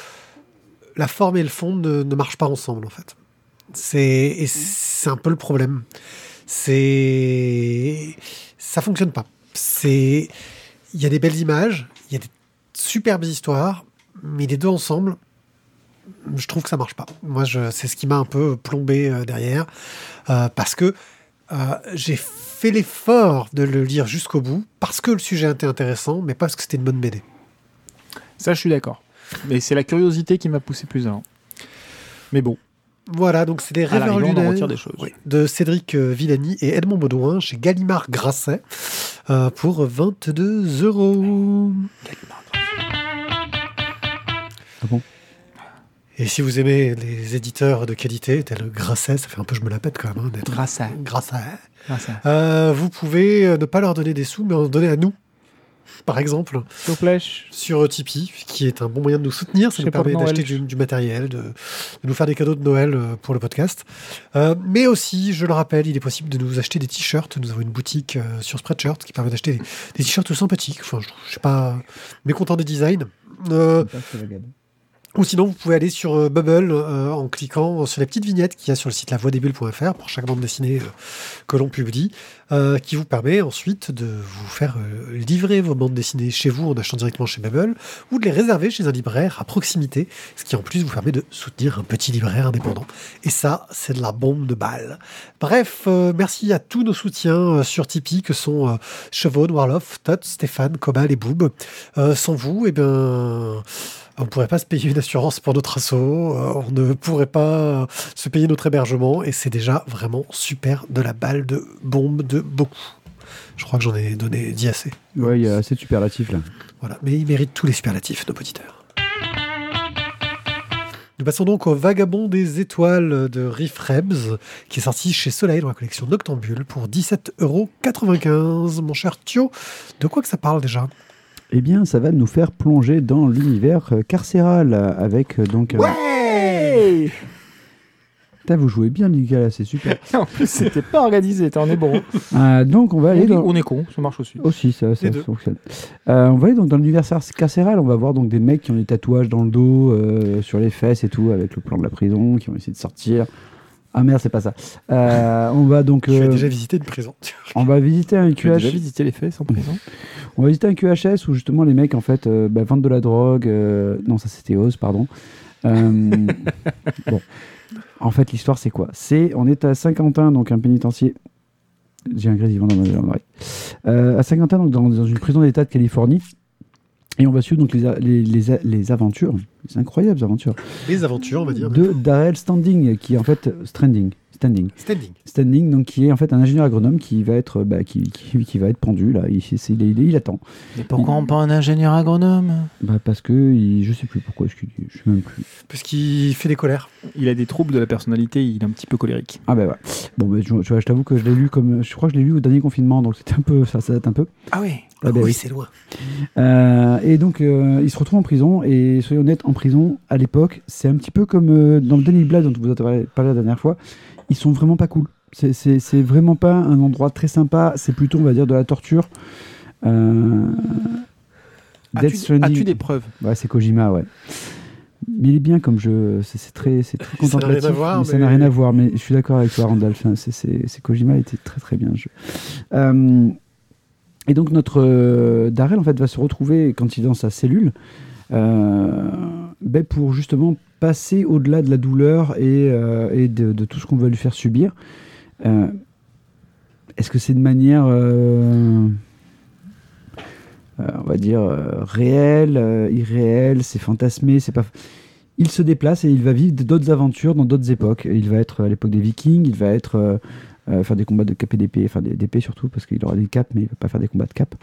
la forme et le fond ne, marchent pas ensemble en fait. C'est un peu le problème. C'est. Ça fonctionne pas. C'est. Il y a des belles images, il y a des superbes histoires, mais les deux ensemble, je trouve que ça marche pas. Moi, c'est ce qui m'a un peu plombé euh, derrière, euh, parce que euh, j'ai fait l'effort de le lire jusqu'au bout, parce que le sujet était intéressant, mais pas parce que c'était une bonne BD. Ça, je suis d'accord. Mais c'est la curiosité qui m'a poussé plus avant. Mais bon, Voilà, donc c'est des rêveurs lunaires des choses. oui, de Cédric Villani et Edmond Baudouin chez Gallimard Grasset pour 22 euros. Ah bon? Et si vous aimez les éditeurs de qualité, tel Grasset, ça fait un peu je me la pète quand même hein, d'être. Grasset. Grâce à. Euh, vous pouvez euh, ne pas leur donner des sous, mais en donner à nous. Par exemple, sur Tipeee, qui est un bon moyen de nous soutenir. Ça nous permet d'acheter du, du matériel, de, de nous faire des cadeaux de Noël euh, pour le podcast. Euh, mais aussi, je le rappelle, il est possible de nous acheter des t-shirts. Nous avons une boutique euh, sur Spreadshirt qui permet d'acheter des, des t-shirts sympathiques. Enfin, je, je suis pas mécontent des designs. Euh, Ou sinon, vous pouvez aller sur euh, Bubble euh, en cliquant sur les petites vignettes qu'il y a sur le site lavoidesbulles.fr pour chaque bande dessinée euh, que l'on publie, euh, qui vous permet ensuite de vous faire euh, livrer vos bandes dessinées chez vous en achetant directement chez Bubble ou de les réserver chez un libraire à proximité, ce qui en plus vous permet de soutenir un petit libraire indépendant. Et ça, c'est de la bombe de balle. Bref, merci à tous nos soutiens sur Tipeee que sont Chevaude, Warloff, Tot, Stéphane, Cobal et Boob. Sans vous, eh bien, on ne pourrait pas se payer une assurance pour notre assaut, euh, on ne pourrait pas se payer notre hébergement, et c'est déjà vraiment super de la balle de bombe de beaucoup. Je crois que j'en ai donné 10 assez. Ouais, il y a assez de superlatifs là. Voilà, mais ils méritent tous les superlatifs, nos auditeurs. Nous passons donc au Vagabond des étoiles de Riff Rebs, qui est sorti chez Soleil dans la collection Noctambule pour 17,95€. Mon cher Thio, de quoi que ça parle déjà? Eh bien, ça va nous faire plonger dans l'univers euh, carcéral euh, avec euh, donc. euh, Ouais Putain, vous jouez bien, Nicolas, c'est super. En plus, c'était pas organisé, t'en es bon. Euh, donc, on va aller dans. on est con, ça marche aussi. Aussi, ça, ça fonctionne. Euh, on va aller donc dans l'univers car- carcéral. On va voir donc des mecs qui ont des tatouages dans le dos, sur les fesses et tout, avec le plan de la prison, qui ont essayé de sortir. Ah merde, c'est pas ça. Euh, on va donc, Tu as euh, déjà visité une prison. on va visiter un Tu as déjà visité les fesses en prison? On va visiter un QHS où justement les mecs en fait euh, bah, vendent de la drogue. euh, Non, ça c'était Oz, pardon. Euh, bon, en fait l'histoire c'est quoi? C'est on est à Saint-Quentin, donc un pénitencier. J'ai un grésillement dans ma. Euh, à Saint-Quentin, donc dans, dans une prison d'État de Californie. Et on va suivre donc les, les, les aventures, les incroyables aventures Les aventures, on va dire. de Darrell Standing, qui est en fait Stranding, Standing. Standing. Standing, donc qui est en fait un ingénieur agronome qui va être, bah, qui, qui, qui va être pendu là. Il, c'est- il, il- il attend. Mais pourquoi on pas un ingénieur agronome? Bah parce que il, je sais plus pourquoi. dit, Je sais même plus. Parce qu'il fait des colères. Il a des troubles de la personnalité, il est un petit peu colérique. Ah bah ouais. Bon, bah, je t'avoue que je l'ai lu comme, je crois que je l'ai lu au dernier confinement, donc c'était un peu, ça, ça date un peu. Ah oui Ah oui, oui. c'est loin. Euh, et donc, euh, il se retrouve en prison. Et soyons honnêtes, en prison, à l'époque, c'est un petit peu comme euh, dans le Danny Blood dont vous avez parlé la dernière fois. Ils sont vraiment pas cool. C'est- vraiment pas un endroit très sympa. C'est plutôt, on va dire, de la torture. Euh... As-tu as-tu des preuves? Ouais, c'est Kojima, ouais. Mais il est bien comme jeu. C'est très, c'est très Ça n'a rien à contemplatif. voir, mais Ça mais- n'a rien à voir, mais je suis d'accord avec toi, Randall. Enfin, c'est- c'est c'est Kojima était très très bien le jeu. Euh, et donc notre euh, Darrell en fait va se retrouver quand il est dans sa cellule euh, ben, pour justement passer au-delà de la douleur et, euh, et de, de tout ce qu'on va lui faire subir. Euh, Est-ce que c'est de manière euh, on va dire réelle, irréelle, c'est fantasmé, c'est pas. Il se déplace et il va vivre d'autres aventures dans d'autres époques. Il va être à l'époque des Vikings, il va être euh, faire des combats de cap et d'épée, enfin des- d'épée surtout parce qu'il aura des capes, mais il va pas faire des combats de cap,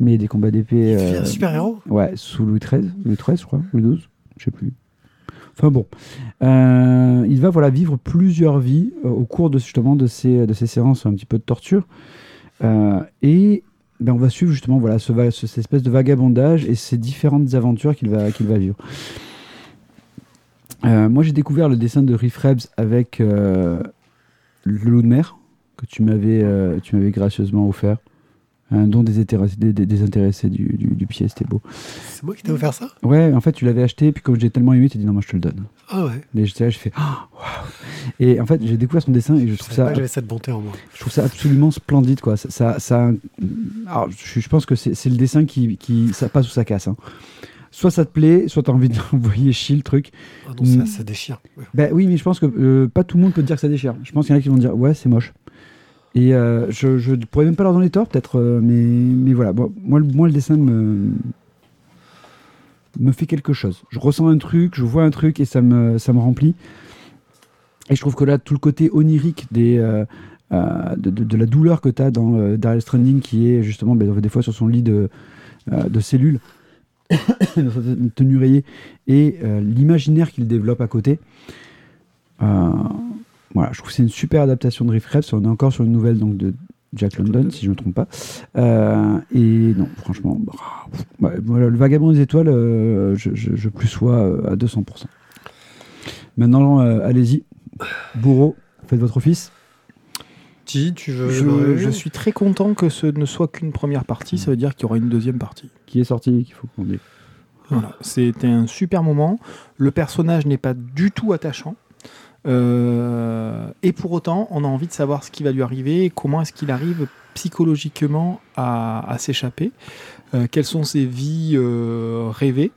mais des combats d'épée. Euh, un super-héros. Ouais, sous Louis XIII, Louis XIII, je crois, Louis XII, je sais plus. Enfin bon, Euh, il va voilà vivre plusieurs vies euh, au cours de justement de ces de ces séances un petit peu de torture, Euh, et ben, on va suivre justement voilà ce, cette espèce de vagabondage et ces différentes aventures qu'il va vivre. Moi, j'ai découvert le dessin de Riff Rebs avec le loup de mer que tu m'avais tu m'avais gracieusement offert. Un don des, des, des- des intéressés du, du, du pied, c'était beau. C'est moi qui t'ai offert ça? Ouais, en fait, tu l'avais acheté, puis comme j'ai tellement aimé, tu as dit non, moi je te le donne. Ah ouais. Et j'étais là, j'ai fait Ah, Et en fait, j'ai découvert son dessin et je Je trouve ça, j'avais cette bonté en moi. je trouve ça absolument splendide, quoi. Ça, ça, ça- alors, je, je pense que c'est le dessin qui, qui ça passe ou ça casse. hein. Soit ça te plaît, soit tu as envie d'envoyer chier le truc. Ah non, ça, Mm. ça déchire. Ouais. Ben oui, mais je pense que euh, pas tout le monde peut te dire que ça déchire. Je pense qu'il y en a qui vont dire ouais, c'est moche. Et euh, je, je pourrais même pas leur donner tort, peut-être, euh, mais, mais voilà. Moi, le- moi, le dessin me, me fait quelque chose. Je ressens un truc, je vois un truc et ça me, ça me remplit. Et je trouve que là, tout le côté onirique des, euh, de, la douleur que tu as dans euh, Daryl Stranding, qui est justement ben, des fois sur son lit de, de cellules, tenue rayée, et l'imaginaire qu'il développe à côté. Voilà, je trouve que c'est une super adaptation de Riff Raps. On est encore sur une nouvelle donc, de Jack London, si je ne me trompe pas. Euh, et non, franchement, bah, voilà, le Vagabond des Étoiles, euh, je, je, je plus sois euh, à 200%. Maintenant, euh, allez-y, bourreau, faites votre office. Ti, tu veux. je, suis très content que ce ne soit qu'une première partie, ça veut dire qu'il y aura une deuxième partie. Qui est sorti, qu'il faut qu'on dise. Voilà, C'était un super moment. Le personnage n'est pas du tout attachant. Euh, et pour autant, on a envie de savoir ce qui va lui arriver comment est-ce qu'il arrive psychologiquement à, à s'échapper. Euh, quelles sont ses vies euh, rêvées?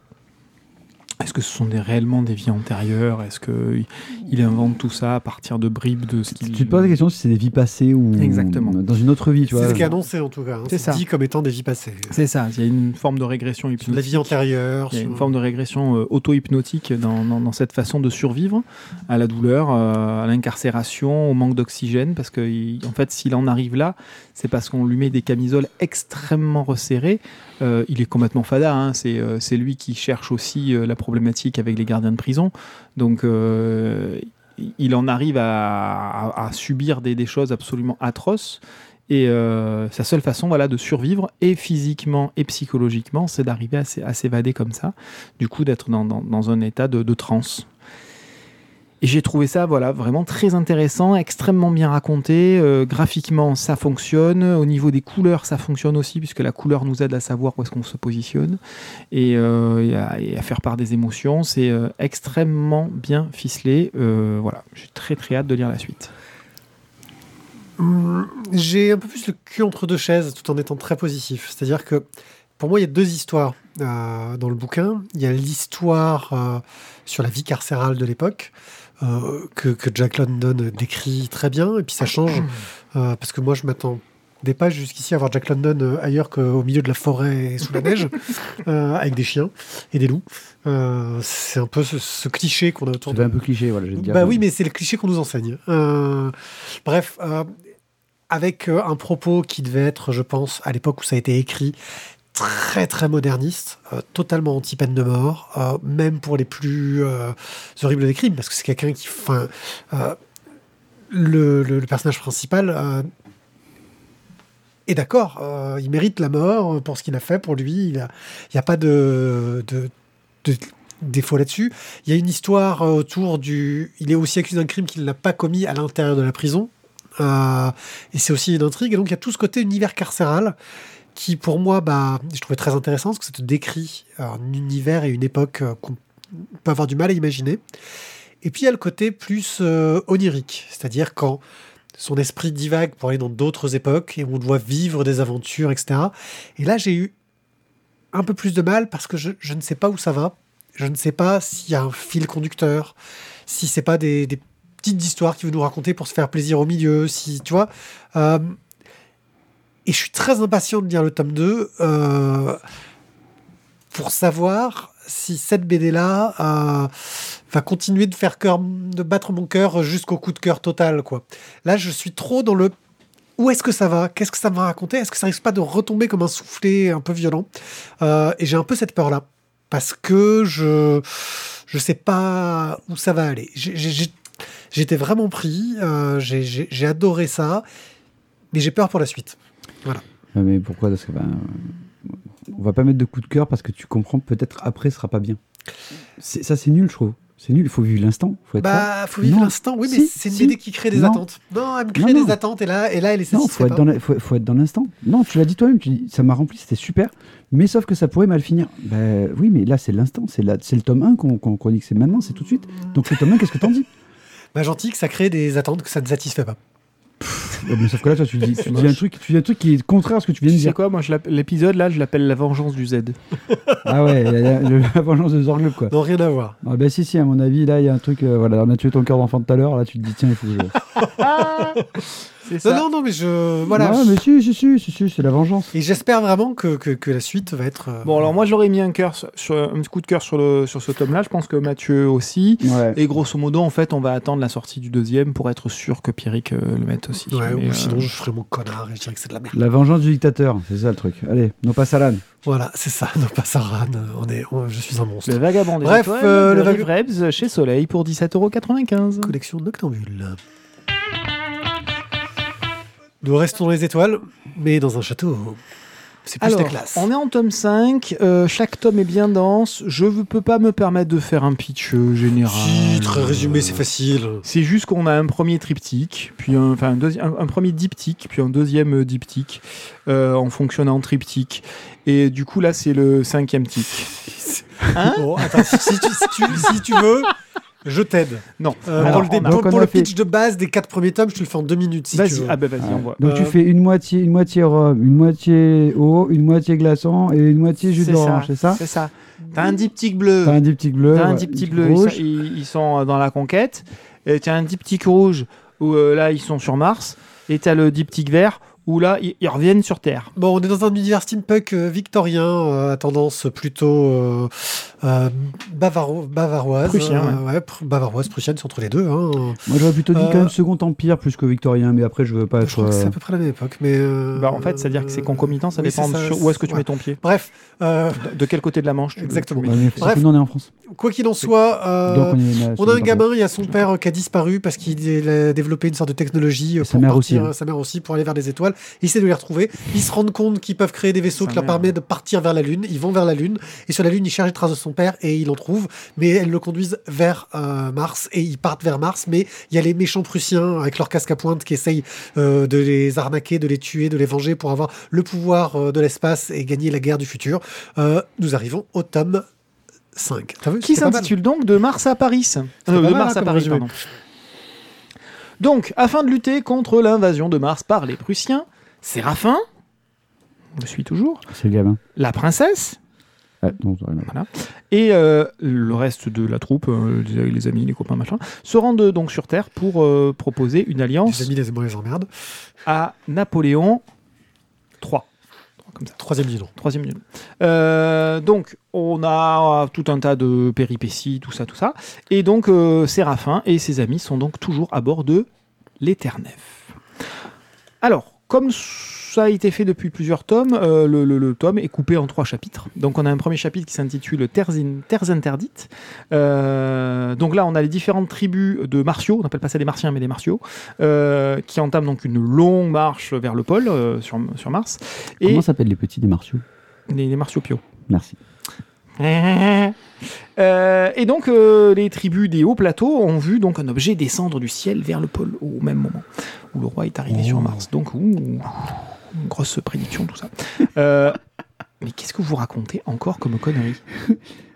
Est-ce que ce sont des, réellement des vies antérieures? Est-ce qu'il il invente tout ça à partir de bribes de ce qu'il... Tu te poses la question si c'est des vies passées ou Exactement. dans une autre vie, tu vois. C'est ce qui est annoncé en tout cas. hein. C'est ça. dit comme étant des vies passées. C'est ça, il y a une forme de régression Sur hypnotique. la vie antérieure. Il y a une forme de régression euh, auto-hypnotique dans, dans- dans cette façon de survivre à la douleur, euh, à l'incarcération, au manque d'oxygène, parce que il- en fait, s'il en arrive là, c'est parce qu'on lui met des camisoles extrêmement resserrées. Euh, il est complètement fada, hein, c'est euh, c'est lui qui cherche aussi euh, la problématique avec les gardiens de prison. Donc, il en arrive à, subir des, choses absolument atroces. Et sa seule façon voilà, de survivre, et physiquement et psychologiquement, c'est d'arriver à s'é- à s'évader comme ça. Du coup, d'être dans, un état de transe. Et j'ai trouvé ça voilà, vraiment très intéressant, extrêmement bien raconté. Euh, graphiquement, ça fonctionne. Au niveau des couleurs, ça fonctionne aussi, puisque la couleur nous aide à savoir où est-ce qu'on se positionne et, euh, à, faire part des émotions. C'est euh, extrêmement bien ficelé. Voilà, j'ai très très hâte de lire la suite. Hum, J'ai un peu plus le cul entre deux chaises tout en étant très positif. C'est-à-dire que pour moi, il y a deux histoires dans le bouquin. Il y a l'histoire sur la vie carcérale de l'époque. Euh, que, que Jack London décrit très bien, et puis ça change, euh, parce que moi je m'attendais pas jusqu'ici à voir Jack London euh, ailleurs qu'au milieu de la forêt et sous la neige, euh, avec des chiens et des loups. Euh, c'est un peu ce, ce cliché qu'on a autour C'est de, un peu cliché, voilà, je vais te dire. bah oui, mais c'est le cliché qu'on nous enseigne. Euh, bref, avec un propos qui devait être, je pense, à l'époque où ça a été écrit, très très moderniste, euh, totalement anti-peine de mort, euh, même pour les plus euh, horribles des crimes, parce que c'est quelqu'un qui, le, personnage principal est d'accord, il mérite la mort pour ce qu'il a fait pour lui, il n'y a, pas de, de, défaut là-dessus. Il y a une histoire autour du. Il est aussi accusé d'un crime qu'il n'a pas commis à l'intérieur de la prison. Et c'est aussi une intrigue. Et donc il y a tout ce côté univers carcéral qui, pour moi, bah, je trouvais très intéressant parce que ça te décrit un univers et une époque euh, qu'on peut avoir du mal à imaginer. Et puis il y a le côté plus euh, onirique, c'est-à-dire quand son esprit divague pour aller dans d'autres époques et on doit vivre des aventures, etc. Et là, j'ai eu un peu plus de mal parce que je, ne sais pas où ça va. Je ne sais pas s'il y a un fil conducteur, si c'est pas des, des petites histoires qu'il veut nous raconter pour se faire plaisir au milieu, si tu vois. Euh, et je suis très impatient de lire le tome 2 euh, pour savoir si cette BD-là euh, va continuer de faire cœur, de battre mon cœur jusqu'au coup de cœur total. Quoi. Là, je suis trop dans le où est-ce que ça va? Qu'est-ce que ça va raconter Est-ce que ça risque pas de retomber comme un soufflet un peu violent? Euh, Et j'ai un peu cette peur-là. Parce que je je sais pas où ça va aller. J'étais vraiment pris. j'ai adoré ça. Mais j'ai peur pour la suite. Ouais, mais pourquoi Parce que ben, euh, on va pas mettre de coup de cœur parce que tu comprends peut-être après ce sera pas bien. C'est- Ça c'est nul, je trouve. C'est nul. Il faut vivre l'instant. Faut être là. Bah, faut vivre l'instant. Oui, mais c'est une si. BD qui crée des Non. attentes. Non, elle me crée Non, non. des attentes et là, et là, elle est Non, satisfaite. faut être dans la- faut, faut être dans l'instant. Non, tu l'as dit toi-même. Tu dis, ça m'a rempli, c'était super. Mais sauf que ça pourrait mal finir. Ben oui, mais là c'est l'instant. C'est le tome 1 qu'on qu'on qu'on dit que c'est maintenant, c'est tout de suite. Donc le tome 1, qu'est-ce que t'en dis? Bah, gentil que ça crée des attentes que ça ne satisfait pas. Ouais, mais Sauf que là, toi, tu dis, tu dis un truc, tu dis un truc qui est contraire à ce que tu viens de Tu sais dire. quoi, moi l'épisode là, je l'appelle la vengeance du Z. Ah ouais, il y a le- la vengeance de Zorglub, quoi. Non, rien à voir. Ah bah si, si, à mon avis, là, il y a un truc... euh, voilà, on a tué ton cœur d'enfant tout à l'heure, là, tu te dis, tiens, il faut que je... C'est Non, non, non, mais je. Voilà. Ouais, mais si, si, si, si, si, c'est la vengeance. Et j'espère vraiment que, que, que la suite va être. euh, Bon, alors moi j'aurais mis un, cœur sur, un coup de cœur sur, le, sur ce tome-là. Je pense que Mathieu aussi. Ouais. Et grosso modo, en fait, on va attendre la sortie du deuxième pour être sûr que Pierrick euh, le mette aussi. Ouais, Mais, ou euh, sinon je ferai mon connard et je dirais que c'est de la merde. La vengeance du dictateur, c'est ça le truc. Allez, non pas Salan. Voilà, c'est ça. Non, pas Saran. On est, on- je suis un monstre. Le vagabond des Bref, étoiles euh, le Rebs chez Soleil pour 17,95€. Collection Noctambule. Nous restons dans les étoiles, mais dans un château. C'est plus Alors, la classe. on est en tome 5, euh, chaque tome est bien dense, je ne peux pas me permettre de faire un pitch euh, général. Si, très résumé, c'est facile. C'est juste qu'on a un premier triptyque, puis un, enfin un, deuxi- un- un premier diptyque, puis un deuxième euh, diptyque, euh, en fonctionnant en triptyque. Et du coup, là, c'est le cinquième. Hein Bon, attends, si, si tu, si tu- si tu veux, je t'aide. Non. Euh, Alors, pour le, pour- pour fait- pitch de base des quatre premiers tomes, je te le fais en deux minutes si tu veux. ah ben vas-y, Ouais. on voit. Donc Euh, tu fais une moitié, une moitié rhum, une moitié eau, une moitié glaçant et une moitié jus C'est d'orange, c'est ça C'est ça. T'as un diptyque bleu. T'as un diptyque bleu. T'as un diptyque bleu, rouge. sont, ils- ils sont, euh, dans la conquête. Et t'as un diptyque rouge où euh, là ils sont sur Mars. Et t'as le diptyque vert où là ils, ils reviennent sur Terre. Bon, on est dans un univers steampunk euh, victorien euh, à tendance plutôt euh, euh, bavaro- bavaroise. Prussien, euh, ouais, pr- bavaroise, prussienne, c'est entre les deux. Hein. Moi j'aurais plutôt dit Euh, quand même Second Empire plus que Victorien, mais après je veux pas Je être. crois que c'est euh, à peu près la même époque. Mais euh, Bah, en fait, c'est-à-dire que c'est concomitant, ça oui, dépend ça, de où est-ce que tu ouais. mets ton pied. Bref, euh, De, de quel côté de la Manche tu Exactement. Bref. on est en France. quoi qu'il en soit, euh, Donc on, a un gamin, il y a son père qui a disparu parce qu'il a développé une sorte de technologie sa pour mère partir, aussi, hein. sa mère aussi, pour aller vers les étoiles. Il essaie de les retrouver. Ils se rendent compte qu'ils peuvent créer des vaisseaux qui leur permettent de partir vers la Lune. Ils vont vers la Lune et sur la Lune, ils cherchent les traces de son père et ils l'en trouvent. Mais elles le conduisent vers euh, Mars et ils partent vers Mars. Mais il y a les méchants prussiens avec leur casque à pointe qui essayent euh, de les arnaquer, de les tuer, de les venger pour avoir le pouvoir euh, de l'espace et gagner la guerre du futur. Euh, nous arrivons au tome 5. T'as vu Qui s'intitule donc De Mars à Paris. Euh, de Mars hein, à Paris, pardon. Donc, afin de lutter contre l'invasion de Mars par les Prussiens, Séraphin, je suis toujours, C'est le gamin. la princesse Ah, non, et euh, le reste de la troupe, euh, les, les amis, les copains, machin, se rendent donc sur Terre pour euh, proposer une alliance Les amis, les, moi, les emmerdes. à Napoléon III. Comme ça. Troisième nom. Troisième. Euh, donc, on a tout un tas de péripéties, tout ça, tout ça. Et donc, euh, Séraphin et ses amis sont donc toujours à bord de l'Éternef. Alors, comme ça a été fait depuis plusieurs tomes, euh, le, le- le tome est coupé en trois chapitres. Donc, on a un premier chapitre qui s'intitule Terres, in- Terres interdites. Euh, donc là, on a les différentes tribus de martiaux, on n'appelle pas ça des martiens, mais des martiaux, euh, qui entament donc une longue marche vers le pôle, sur, sur Mars. Et Comment s'appellent les petits des martiaux? Les, les martiaux-piaux. Merci. Euh, et donc, euh, les tribus des hauts plateaux ont vu donc un objet descendre du ciel vers le pôle au même moment où le roi est arrivé Oh. sur Mars. Donc, ouh, grosse prédiction, tout ça. Euh, mais qu'est-ce que vous racontez encore comme connerie?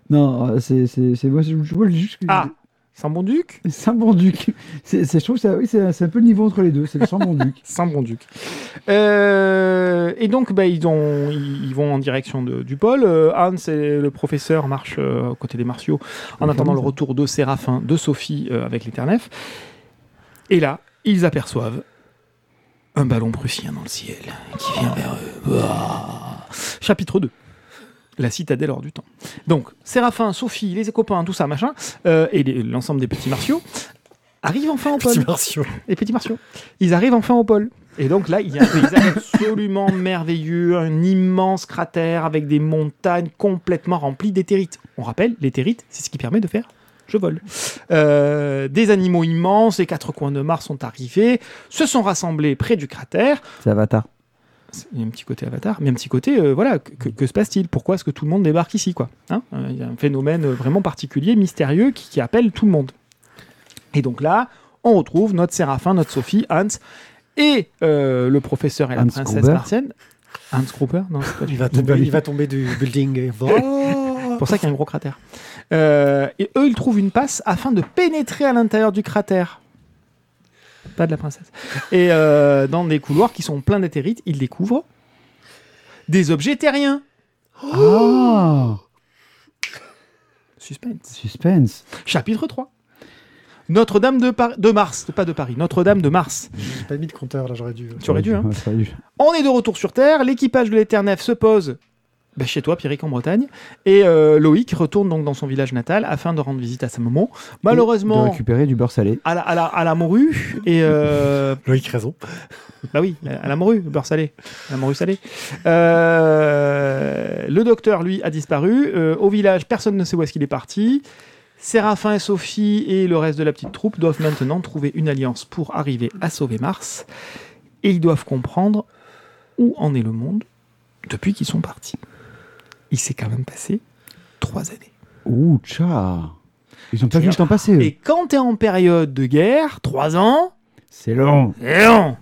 Non, c'est moi je, je vois juste Ah Saint-Bon-Duc Saint-Bon-Duc. Je trouve que ça- oui, c'est un peu le niveau entre les deux. C'est le Saint-Bon-Duc. Saint-Bon-Duc. Euh, et donc, bah, ils, ont, ils, vont en direction de- du pôle. Euh, Hans et le professeur marchent euh, aux côtés des martiaux en attendant le retour de Séraphin, de Sophie euh, avec l'Éternef. Et là, ils aperçoivent un ballon prussien dans le ciel qui vient vers eux. Chapitre 2. La citadelle hors du temps. Donc, Séraphin, Sophie, les copains, tout ça, machin, euh, et l'ensemble des petits martiaux arrivent enfin au pôle Petits martiaux. les petits martiaux. Ils arrivent enfin au pôle. Et donc là, il y a un paysage absolument merveilleux, un immense cratère avec des montagnes complètement remplies d'éthérites. On rappelle, l'éthérite, c'est ce qui permet de faire je vole. Euh, des animaux immenses, les quatre coins de Mars sont arrivés, se sont rassemblés près du cratère. C'est Avatar. Il y a un petit côté avatar, mais un petit côté, euh, voilà, que, se passe-t-il? Pourquoi est-ce que tout le monde débarque ici quoi Hein? Euh, Il y a un phénomène vraiment particulier, mystérieux, qui, qui appelle tout le monde. Et donc là, on retrouve notre Séraphin, notre Sophie, Hans, et euh, le professeur et la Hans princesse Gruber. martienne. Hans Gruber? Non, c'est pas Il va tomber, il va tomber du building. et- C'est pour ça qu'il y a un gros cratère. Euh, et eux, ils trouvent une passe afin de pénétrer à l'intérieur du cratère. Pas de la princesse. Et euh, dans des couloirs qui sont pleins d'éthérites, ils découvrent des objets terriens. Ah Suspense. Suspense. Chapitre 3. Notre-Dame de, Par- de Mars, pas de Paris, Notre-Dame de Mars. J'ai pas mis de compteur là, j'aurais dû. Tu aurais dû, hein. On est de retour sur Terre, l'équipage de l'Éternef se pose bah, chez toi, Pierrick, en Bretagne, et euh, Loïc retourne donc dans son village natal afin de rendre visite à sa maman. De Malheureusement, récupérer du beurre salé. à la, à la, à la morue, et euh, Loïc raison. bah oui, à la morue, beurre salé, la morue salée. Euh, le docteur, lui, a disparu. Euh, au village, personne ne sait où est-ce qu'il est parti. Séraphin et Sophie et le reste de la petite troupe doivent maintenant trouver une alliance pour arriver à sauver Mars. Et ils doivent comprendre où en est le monde depuis qu'ils sont partis. Il s'est quand même passé trois années. Ouh, tcha Ils ont pas vu le temps passer. eux. Et quand tu es en période de guerre, trois ans, C'est long. c'est long.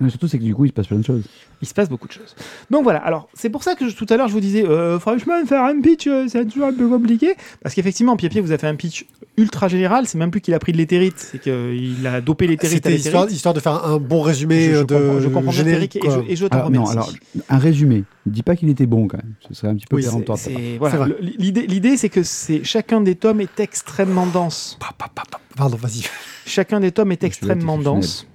Mais surtout, c'est que du coup, il se passe plein de choses. Il se passe beaucoup de choses. Donc voilà, alors c'est pour ça que je- tout à l'heure je vous disais, euh, franchement, faire un pitch, euh, c'est toujours un peu compliqué. Parce qu'effectivement, Pied vous a fait un pitch ultra général, c'est même plus qu'il a pris de l'éthérite, c'est qu'il a dopé l'éthérite C'était histoire, de faire un bon résumé Je, je de comprends, je comprends générique. Et je, et je Alors, non, alors, un résumé. Dis pas qu'il était bon quand même. Ce serait un petit peu Oui, péremptoire. Voilà, L'idée, l'idée, c'est que c'est chacun des tomes est extrêmement dense. Pa, pa, pa, pa. Pardon, vas-y. Chacun des tomes est extrêmement dense.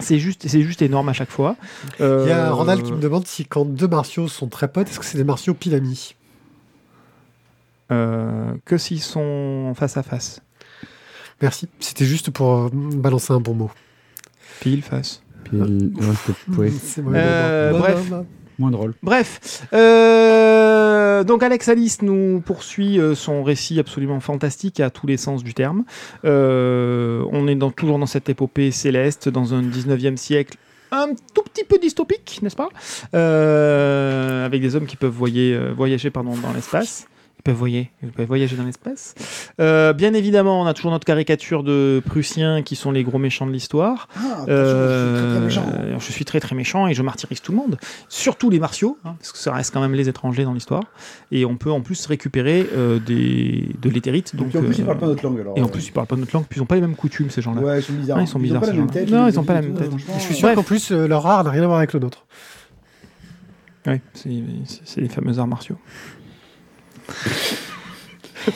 C'est juste, c'est juste énorme à chaque fois. Il y a Euh, Randall qui me demande si quand deux martiaux sont très potes, est-ce que c'est des martiaux pile amis euh, que s'ils sont face à face, Merci. C'était juste pour euh, balancer un bon mot. pile face. Puis, elle- ouais, ouais. Euh, bref. moins drôle. Bref, euh, donc Alex Alice nous poursuit euh, son récit absolument fantastique à tous les sens du terme. Euh, on est toujours dans cette épopée céleste, dans un 19e siècle un tout petit peu dystopique, n'est-ce pas? Euh, Avec des hommes qui peuvent euh, voyager pardon, dans l'espace. Ils peuvent, voyer, ils peuvent voyager dans l'espace. Euh, bien évidemment, on a toujours notre caricature de Prussiens qui sont les gros méchants de l'histoire. Euh, je suis très très méchant et je martyrise tout le monde, surtout les martiaux, hein, parce que ça reste quand même les étrangers dans l'histoire. Et on peut en plus récupérer euh, des, de l'éthérite. Donc, Donc, en plus, ils parlent pas notre langue alors. et en plus, ils parlent pas notre langue, puis ils ont pas les mêmes coutumes ces gens-là. Ouais, ils sont bizarres. Ouais, ils sont bizarres, ont pas la même tête. Non, ils ont pas la et même tête. Je suis sûr qu'en plus, leur art n'a rien à voir avec le nôtre. Ouais, c'est c'est les fameux arts martiaux.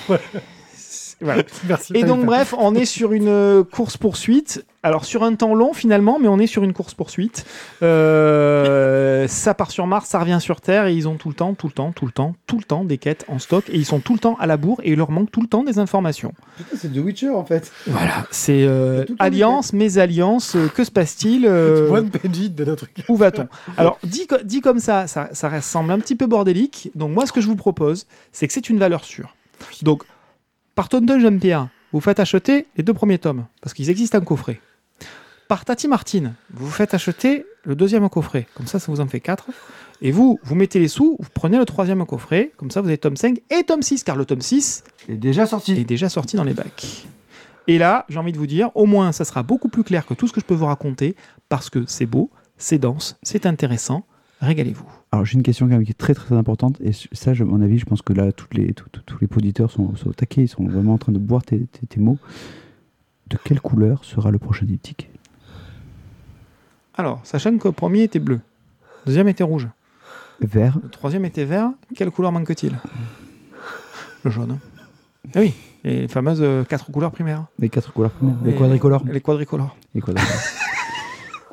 but, Voilà. Merci. Et donc bref, on est sur une course poursuite. Alors sur un temps long finalement, mais on est sur une course poursuite. Euh, ça part sur Mars, ça revient sur Terre et ils ont tout le temps, tout le temps, tout le temps, tout le temps des quêtes en stock et ils sont tout le temps à la bourre et il leur manque tout le temps des informations. Putain, c'est The Witcher en fait. Voilà, c'est euh, alliance, mésalliance, euh, que se passe-t-il euh, de notre. Où va-t-on? Alors, dit comme ça, ça, ça ressemble un petit peu bordélique. Donc, moi, ce que je vous propose, c'est que c'est une valeur sûre. Donc, par Tonton Dungeon Pierre, vous faites acheter les deux premiers tomes, parce qu'ils existent en coffret. Par Tati Martine, vous faites acheter le deuxième coffret. Comme ça, ça vous en fait quatre. Et vous, vous mettez les sous, vous prenez le troisième coffret. Comme ça, vous avez tome 5 et tome 6, car le tome 6 Il est déjà sorti. est déjà sorti dans les bacs. Et là, j'ai envie de vous dire, au moins, ça sera beaucoup plus clair que tout ce que je peux vous raconter, parce que c'est beau, c'est dense, c'est intéressant. Régalez-vous. Alors j'ai une question quand même qui est très très importante et ça, je- à mon avis, je pense que là, toutes les, tous les auditeurs sont, sont au taquet, ils sont vraiment en train de boire tes, tes- tes mots. De quelle couleur sera le prochain diptyque? Alors, sachant que le premier était bleu, le deuxième était rouge, Vert le troisième était vert, quelle couleur manque-t-il? Le jaune. Ah oui, les fameuses euh, quatre couleurs primaires. Les quatre couleurs les quadricolores. Les quadricolores. Les quadricolores.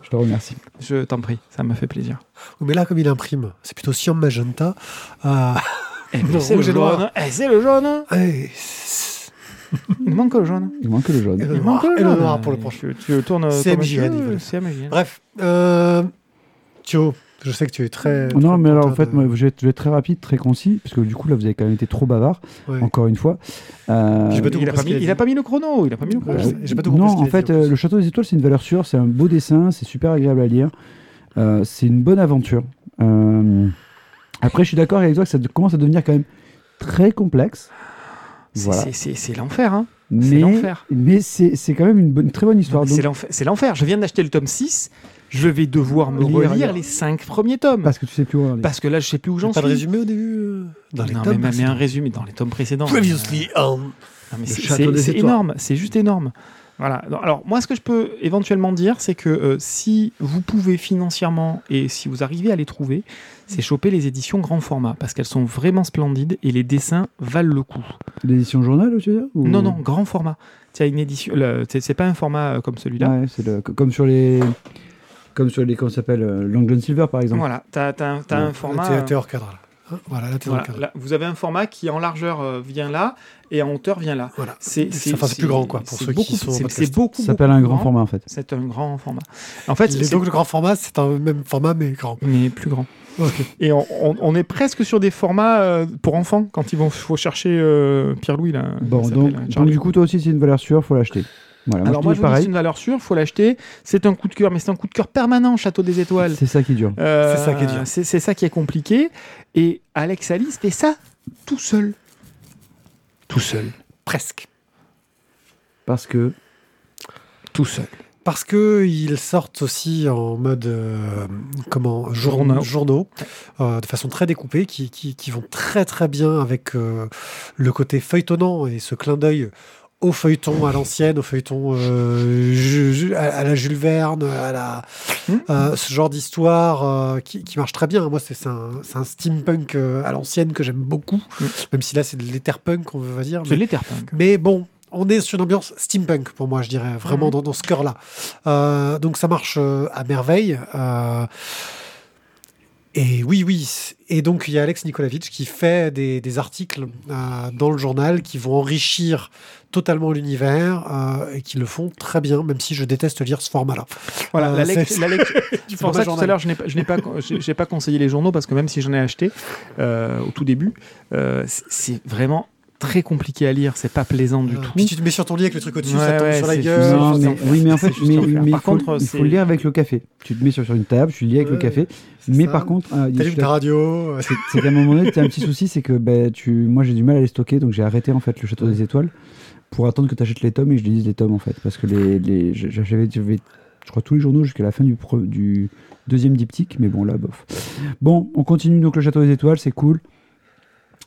Je te remercie. Je t'en prie, ça me fait plaisir. Mais là, comme il imprime, c'est plutôt cyan magenta. Ah, Eh, Non, c'est le jaune. Eh, c'est le jaune. Il manque le jaune. Il manque le jaune. Et le Il noir, manque et le noir pour le prochain. Tu, tu le tournes. CMJN. Bref, euh, Thio, je sais que tu es très. Non, très mais alors en fait, de- moi, je vais, être, je vais être très rapide, très concis, parce que du coup, là, vous avez quand même été trop bavard, Ouais. encore une fois. Euh, J'ai pas tout il, a compris pas mis, a il a dit. pas mis le chrono. Il a pas mis le chrono. Pas tout compris non, en a fait, euh, le Château des Étoiles, c'est une valeur sûre, c'est un beau dessin, c'est super agréable à lire, euh, c'est une bonne aventure. Euh, après, je suis d'accord avec toi que ça commence à devenir quand même très complexe. C'est Voilà. l'enfer. Hein. Mais, l'enfer. mais c'est quand même une, bonne, très bonne histoire. C'est donc- l'enfer- c'est l'enfer. Je viens d'acheter le tome 6. Je vais devoir me Lire, relire lire. les 5 premiers tomes. parce que tu sais plus où on en est. Parce que là, je sais plus où j'en Pas suis. de résumé au début euh, Dans les non, tomes mais, mais un résumé dans les tomes précédents. Previously on. Non, mais Le c'est- énorme, c'est juste énorme. Voilà. Non, Alors moi, ce que je peux éventuellement dire, c'est que euh, si vous pouvez financièrement et si vous arrivez à les trouver, c'est choper les éditions grand format parce qu'elles sont vraiment splendides et les dessins valent le coup. L'édition journal, tu veux dire ou- Non, non, grand format. Une édition. C'est pas un format euh, comme celui-là. Ouais, comme sur les. Comme sur les. Comment s'appelle euh, Long John Silver, par exemple. Voilà. T'as as, un Là, format. T'es hors cadre là. Hein, Voilà, là voilà, là, vous avez un format qui en largeur euh, vient là et en hauteur vient là. Voilà. C'est C'est- enfin, c'est plus grand, quoi, pour c'est ceux qui beaucoup- sont en c'est- beaucoup. Ça s'appelle beaucoup un grand format, en fait. C'est un grand format. En fait, Les- c'est donc le grand format, c'est un même format mais grand. mais plus grand. Ok. Et on, on- on est presque sur des formats euh, pour enfants quand ils vont faut chercher euh, Pierre-Louis là. Bon, donc, euh, donc, du coup, toi aussi, c'est une valeur sûre, faut l'acheter. Voilà, moi, Alors je moi je vous dis c'est une valeur sûre, faut l'acheter. C'est un coup de cœur, mais c'est un coup de cœur permanent Château des Étoiles. C'est ça qui dure. Euh, C'est ça qui est dur. C'est c'est ça qui est compliqué. Et Alex Alice fait ça tout seul. Tout seul. Presque. Parce que. Tout seul. parce que ils sortent aussi en mode euh, comment jour- Journaux. journaux, euh, de façon très découpée, qui, qui, qui vont très très bien avec euh, le côté feuilletonnant et ce clin d'œil au feuilleton à l'ancienne, au feuilleton euh, Ju- Ju- à, à la Jules Verne, à la Hmm. euh, ce genre d'histoire euh, qui, qui marche très bien. Moi, c'est un, steampunk à l'ancienne que j'aime beaucoup, Mm. même si là c'est de l'étherpunk, on va dire. C'est l'Etherpunk. mais bon, on est sur une ambiance steampunk pour moi, je dirais, vraiment Mhm. dans, dans ce cœur-là. Donc ça marche à merveille. Et oui, oui. Et donc il y a Alex Nikolavitch qui fait des, des articles euh, dans le journal qui vont enrichir totalement l'univers euh, et qui le font très bien, même si je déteste lire ce format-là. Voilà, Euh, la c'est- lec- la lec- C'est pour format ça que tout à l'heure, je n'ai pas, je n'ai pas, j'ai- j'ai pas conseillé les journaux parce que même si j'en ai acheté euh, au tout début, c'est vraiment très compliqué à lire. C'est pas plaisant du tout. Puis tu te mets sur ton lit avec le truc au-dessus, Ouais, ça tombe ouais, sur la gueule. juste- Non, mais, oui, mais en fait, mais, mais Par il, faut, contre, il faut le lire avec le café. Tu te mets sur, sur une table, tu le lis avec le café. Mais ça. par contre, euh, T'allumes ta radio. C'est qu'à un moment donné, tu as un petit souci, c'est que tu... moi j'ai du mal à les stocker, donc j'ai arrêté en fait le Château des Étoiles pour attendre que tu achètes les tomes et je lise les tomes en fait. Parce que les, les... j'avais, j'avais, je crois, tous les journaux jusqu'à la fin du, pro- du deuxième diptyque, mais bon là, bof. Bon, on continue donc le Château des Étoiles, c'est cool.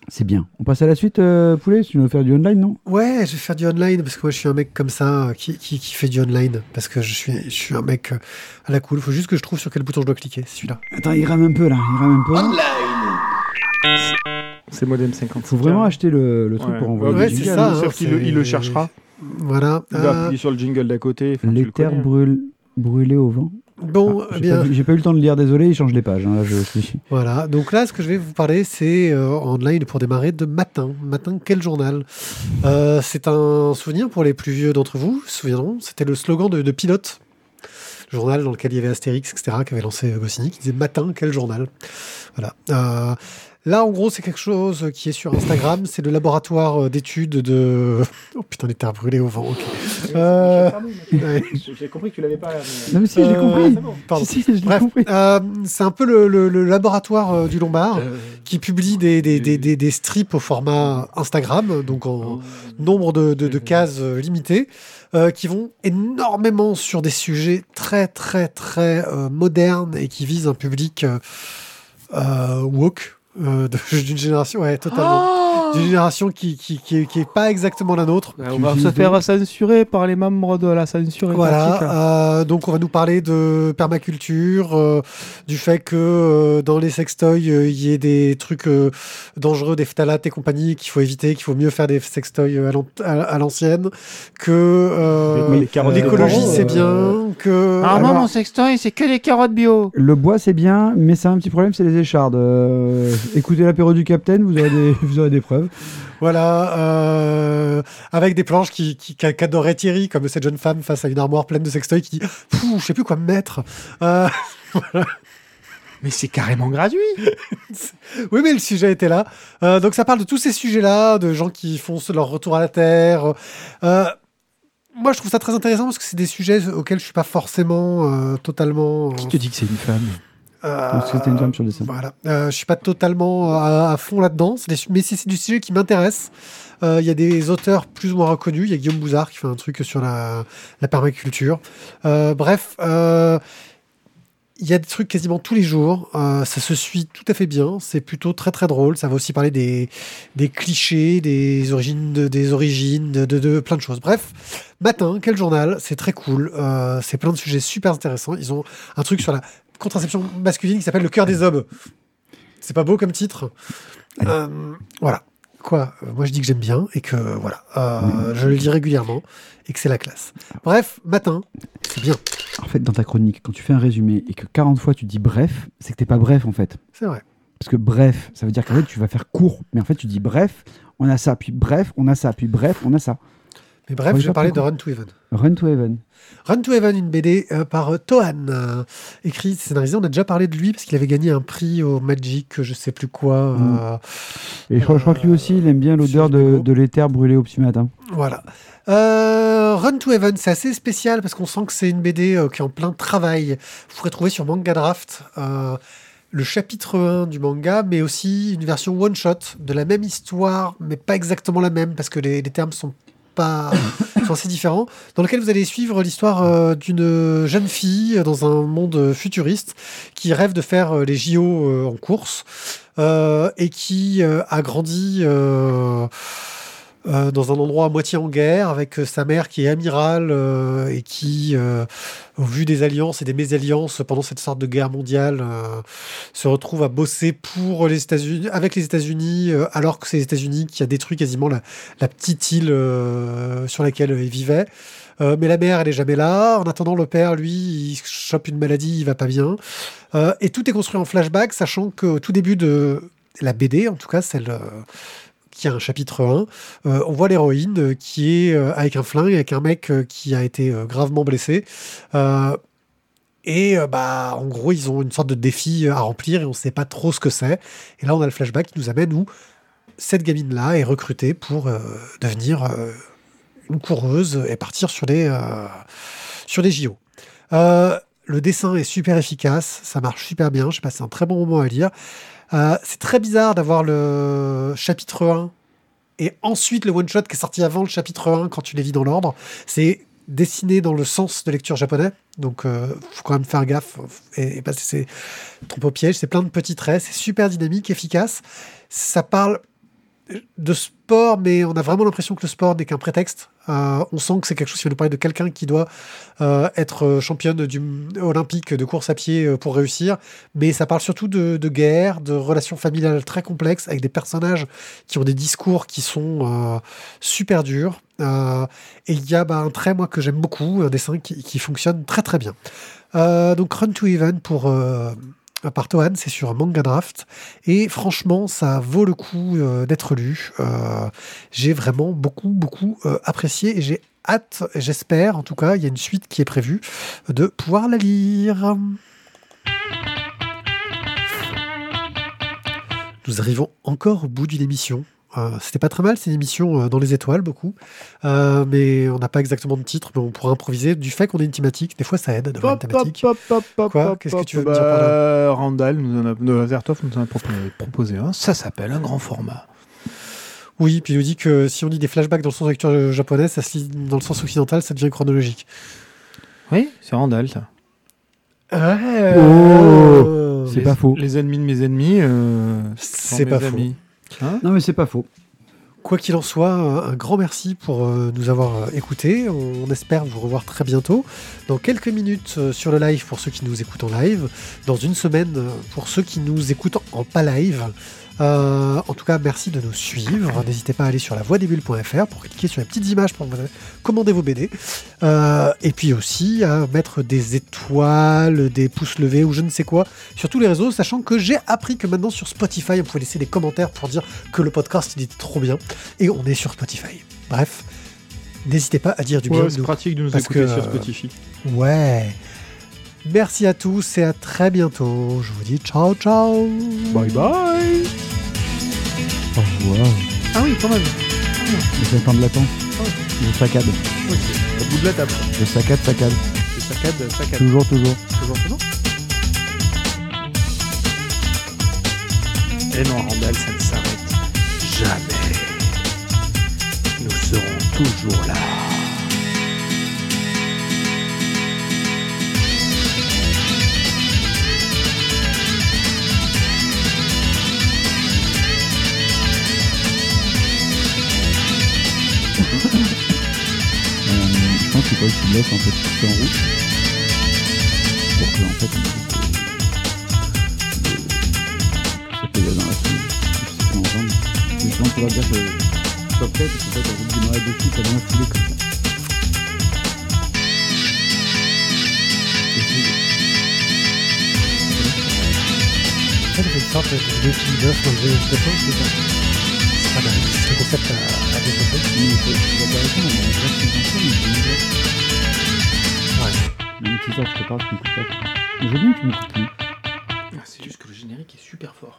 C'est bien. On passe à la suite, euh, Poulet Tu veux faire du online, non? Ouais, je vais faire du online parce que moi je suis un mec comme ça qui, qui, qui fait du online parce que je suis, je suis un mec euh, à la cool. Il faut juste que je trouve sur quel bouton je dois cliquer. C'est celui-là. Attends, il rame un peu là, il rame un peu. C'est modem 50. Faut vraiment acheter le, le truc Ouais. pour envoyer Ouais, du c'est ça, Sauf hein, qu'il le, il le cherchera. Voilà. Il va Euh, appuyer sur le jingle d'à côté. Les le terres brûlent, brûlées au vent. Bon, Ah, eh j'ai, bien, j'ai pas eu le temps de lire, désolé, il change les pages. hein, là, je suis... voilà. Donc là, ce que je vais vous parler, c'est euh, en online pour démarrer de Matin. Matin, quel journal? Euh, C'est un souvenir pour les plus vieux d'entre vous, souviendront. C'était le slogan de, de Pilote. le Journal dans lequel il y avait Astérix, etc., qu'avait lancé Goscinny, qui disait Matin, quel journal? Voilà. Euh, Là, en gros, c'est quelque chose qui est sur Instagram. C'est le laboratoire euh, d'études de. Oh putain, les terres brûlées au vent. ok. Euh. J'ai compris que tu l'avais pas. Non, mais si, j'ai Euh, compris. Pardon. Si, si, Bref, compris. euh, c'est un peu le, le- le laboratoire euh, du Lombard qui publie des, des, des, des- des strips au format Instagram, donc en nombre de, de- de cases euh, limitées, euh, qui vont énormément sur des sujets très très très euh, modernes et qui visent un public euh, euh, woke euh, d'une génération, ouais, totalement, d'une génération qui qui, qui, est, qui est pas exactement la nôtre. on va se faire censurer par les membres de la censure. Voilà, euh, donc on va nous parler de permaculture, euh, du fait que euh, dans les sextoys, euh, il y ait des trucs euh, dangereux, des phtalates et compagnie qu'il faut éviter, qu'il faut mieux faire des sextoys à l'an- à l'ancienne, que euh, l'écologie c'est euh, bien, que... Ah Alors- non, mon sextoy, c'est que des carottes bio. Le bois, c'est bien, mais c'est un petit problème, c'est les échardes. Euh, écoutez l'apéro du Capitaine, vous aurez des, vous aurez des preuves. Voilà, euh, avec des planches qui, qui, qu'a- qu'adorait Thierry, comme cette jeune femme face à une armoire pleine de sextoys qui dit « Pouh, je sais plus quoi me mettre Euh, Mais c'est carrément gratuit. Oui, mais le sujet était là. Euh, donc ça parle de tous ces sujets-là, de gens qui font leur retour à la Terre. Euh, moi, je trouve ça très intéressant parce que c'est des sujets auxquels je suis pas forcément euh, totalement... Qui te dit que c'est une femme? Euh, que c'était une femme sur le dessin. Voilà. Euh, je suis pas totalement à, à fond là-dedans, mais c'est c'est du sujet qui m'intéresse. Euh, Il y a des auteurs plus ou moins reconnus. Il y a Guillaume Bouzard qui fait un truc sur la, la permaculture. Euh, bref, euh, il y a des trucs quasiment tous les jours. Euh, ça se suit tout à fait bien. C'est plutôt très très drôle. Ça va aussi parler des, des clichés, des origines, de, des origines, de, de, de plein de choses. Bref, matin, quel journal? C'est très cool. Euh, c'est plein de sujets super intéressants. Ils ont un truc sur la contraception masculine qui s'appelle Le cœur des hommes. C'est pas beau comme titre. Euh, voilà. Quoi Euh, Moi, je dis que j'aime bien et que voilà, euh, je le lis régulièrement et que c'est la classe. Bref, matin, c'est bien. En fait, dans ta chronique, quand tu fais un résumé et que 40 fois tu dis bref, c'est que t'es pas bref en fait. C'est vrai. Parce que bref, ça veut dire qu'en fait tu vas faire court. Mais en fait, tu dis bref, on a ça, puis bref, on a ça, puis bref, on a ça. Mais bref, je vais parler de Run to Heaven. Run to Heaven. Run to Heaven, une BD euh, par euh, Tohan, euh, écrit, scénarisé. On a déjà parlé de lui parce qu'il avait gagné un prix au Magic, je sais plus quoi. Mm. euh, Et je crois, je crois que lui aussi, il aime bien l'odeur Sur de, l'éther brûlé au petit matin. Voilà. Euh, Run to Heaven, c'est assez spécial parce qu'on sent que c'est une BD euh, qui est en plein travail. Vous pourrez trouver sur Manga Draft euh, le chapitre 1 du manga, mais aussi une version one-shot de la même histoire, mais pas exactement la même parce que les, les termes sont pas sont assez différents, dans lequel vous allez suivre l'histoire euh, d'une jeune fille dans un monde futuriste qui rêve de faire euh, les JO euh, en course et qui a grandi euh, dans un endroit à moitié en guerre avec euh, sa mère qui est amirale euh, et qui, au vu des alliances et des mésalliances pendant cette sorte de guerre mondiale, se retrouve à bosser pour les États-Unis, avec les États-Unis, alors que c'est les États-Unis qui a détruit quasiment la, petite île sur laquelle il vivait. Mais la mère, elle est jamais là. En attendant, le père, lui, il chope une maladie, il va pas bien. Et tout est construit en flashback, sachant qu'au tout début de la BD, en tout cas celle qui a un chapitre 1, euh, on voit l'héroïne euh, qui est euh, avec un flingue, avec un mec qui a été gravement blessé. Et bah, en gros, ils ont une sorte de défi à remplir et on ne sait pas trop ce que c'est. Et là, on a le flashback qui nous amène où cette gamine-là est recrutée pour devenir une coureuse et partir sur les, sur les JO. Le dessin est super efficace, ça marche super bien, j'ai passé un très bon moment à lire. Euh, c'est très bizarre d'avoir le chapitre 1 et ensuite le one-shot qui est sorti avant le chapitre 1 quand tu les lis dans l'ordre. C'est dessiné dans le sens de lecture japonais, donc euh, faut quand même faire gaffe et, et passer ses trompes au piège. C'est plein de petits traits, c'est super dynamique, efficace. Ça parle de sport, mais on a vraiment l'impression que le sport n'est qu'un prétexte. Euh, on sent que c'est quelque chose qui va nous parler de quelqu'un qui doit euh, être championne du, olympique de course à pied euh, pour réussir, mais ça parle surtout de, guerre, de relations familiales très complexes, avec des personnages qui ont des discours qui sont euh, super durs. Euh, et il y a bah, un trait, moi, que j'aime beaucoup, un dessin qui, fonctionne très très bien. Euh, donc Run to Even pour... Euh, par Tohan, c'est sur Manga Draft. Et franchement, ça vaut le coup euh, d'être lu. Euh, j'ai vraiment beaucoup, beaucoup apprécié et j'ai hâte, j'espère, en tout cas, il y a une suite qui est prévue, de pouvoir la lire. Nous arrivons encore au bout d'une émission. Euh, C'était pas très mal, c'est une émission euh, dans les étoiles, beaucoup. Euh, mais on n'a pas exactement de titre, mais on pourra improviser. Du fait qu'on ait une thématique, des fois ça aide d'avoir une thématique. Quoi Qu'est-ce que tu veux me dire par là Bah, Randall nous en a, de nous en a proposé, un. Ça s'appelle un grand format. Oui, puis il nous dit que si on dit des flashbacks dans le sens de lecture euh, japonaise, ça se lit dans le sens occidental, ça devient chronologique. Oui, c'est Randall, ça. Ouais. Oh, C'est Les- pas faux. Les ennemis de mes ennemis. euh, C'est pas faux. Hein Non, mais c'est pas faux. Quoi qu'il en soit, un grand merci pour euh, nous avoir euh, écoutés. On espère vous revoir très bientôt. Dans quelques minutes euh, sur le live pour ceux qui nous écoutent en live. Dans une semaine pour ceux qui nous écoutent en pas live. Euh, en tout cas, merci de nous suivre. N'hésitez pas à aller sur la voixdesbulles.fr pour cliquer sur les petites images pour commander vos BD. Euh, et puis aussi à mettre des étoiles, des pouces levés ou je ne sais quoi sur tous les réseaux, sachant que j'ai appris que maintenant sur Spotify, on pouvait laisser des commentaires pour dire que le podcast il était trop bien. Et on est sur Spotify. Bref, n'hésitez pas à dire du bien Ouais, de c'est pratique de nous Parce écouter que, sur euh, Spotify. Ouais. Merci à tous et à très bientôt. Je vous dis ciao ciao. Bye bye Au revoir. Ah oui, quand même. C'est le temps de l'attente. Je saccade. Ok. Au bout de la table. Je saccade, saccade. C'est saccade, saccade. Toujours, toujours. Toujours, toujours. Et non, Randall, ça ne s'arrête jamais. Nous serons toujours là. Je pense qu'il laisses un peu tout en route. Pour que, en fait, on puisse, euh, dans la pas ensemble. Mais je qu'on va dire que je sois prêt, parce qu'en fait, on va démarrer dessus, ça dans la foulée comme ça. Ça, c'est une sorte de défi d'œuf dans le jeu de concept à, à développer. Mais il on mais. Ouais. Ça, je te parle, tu pas. Je veux bien que tu plus. C'est juste que le générique est super fort.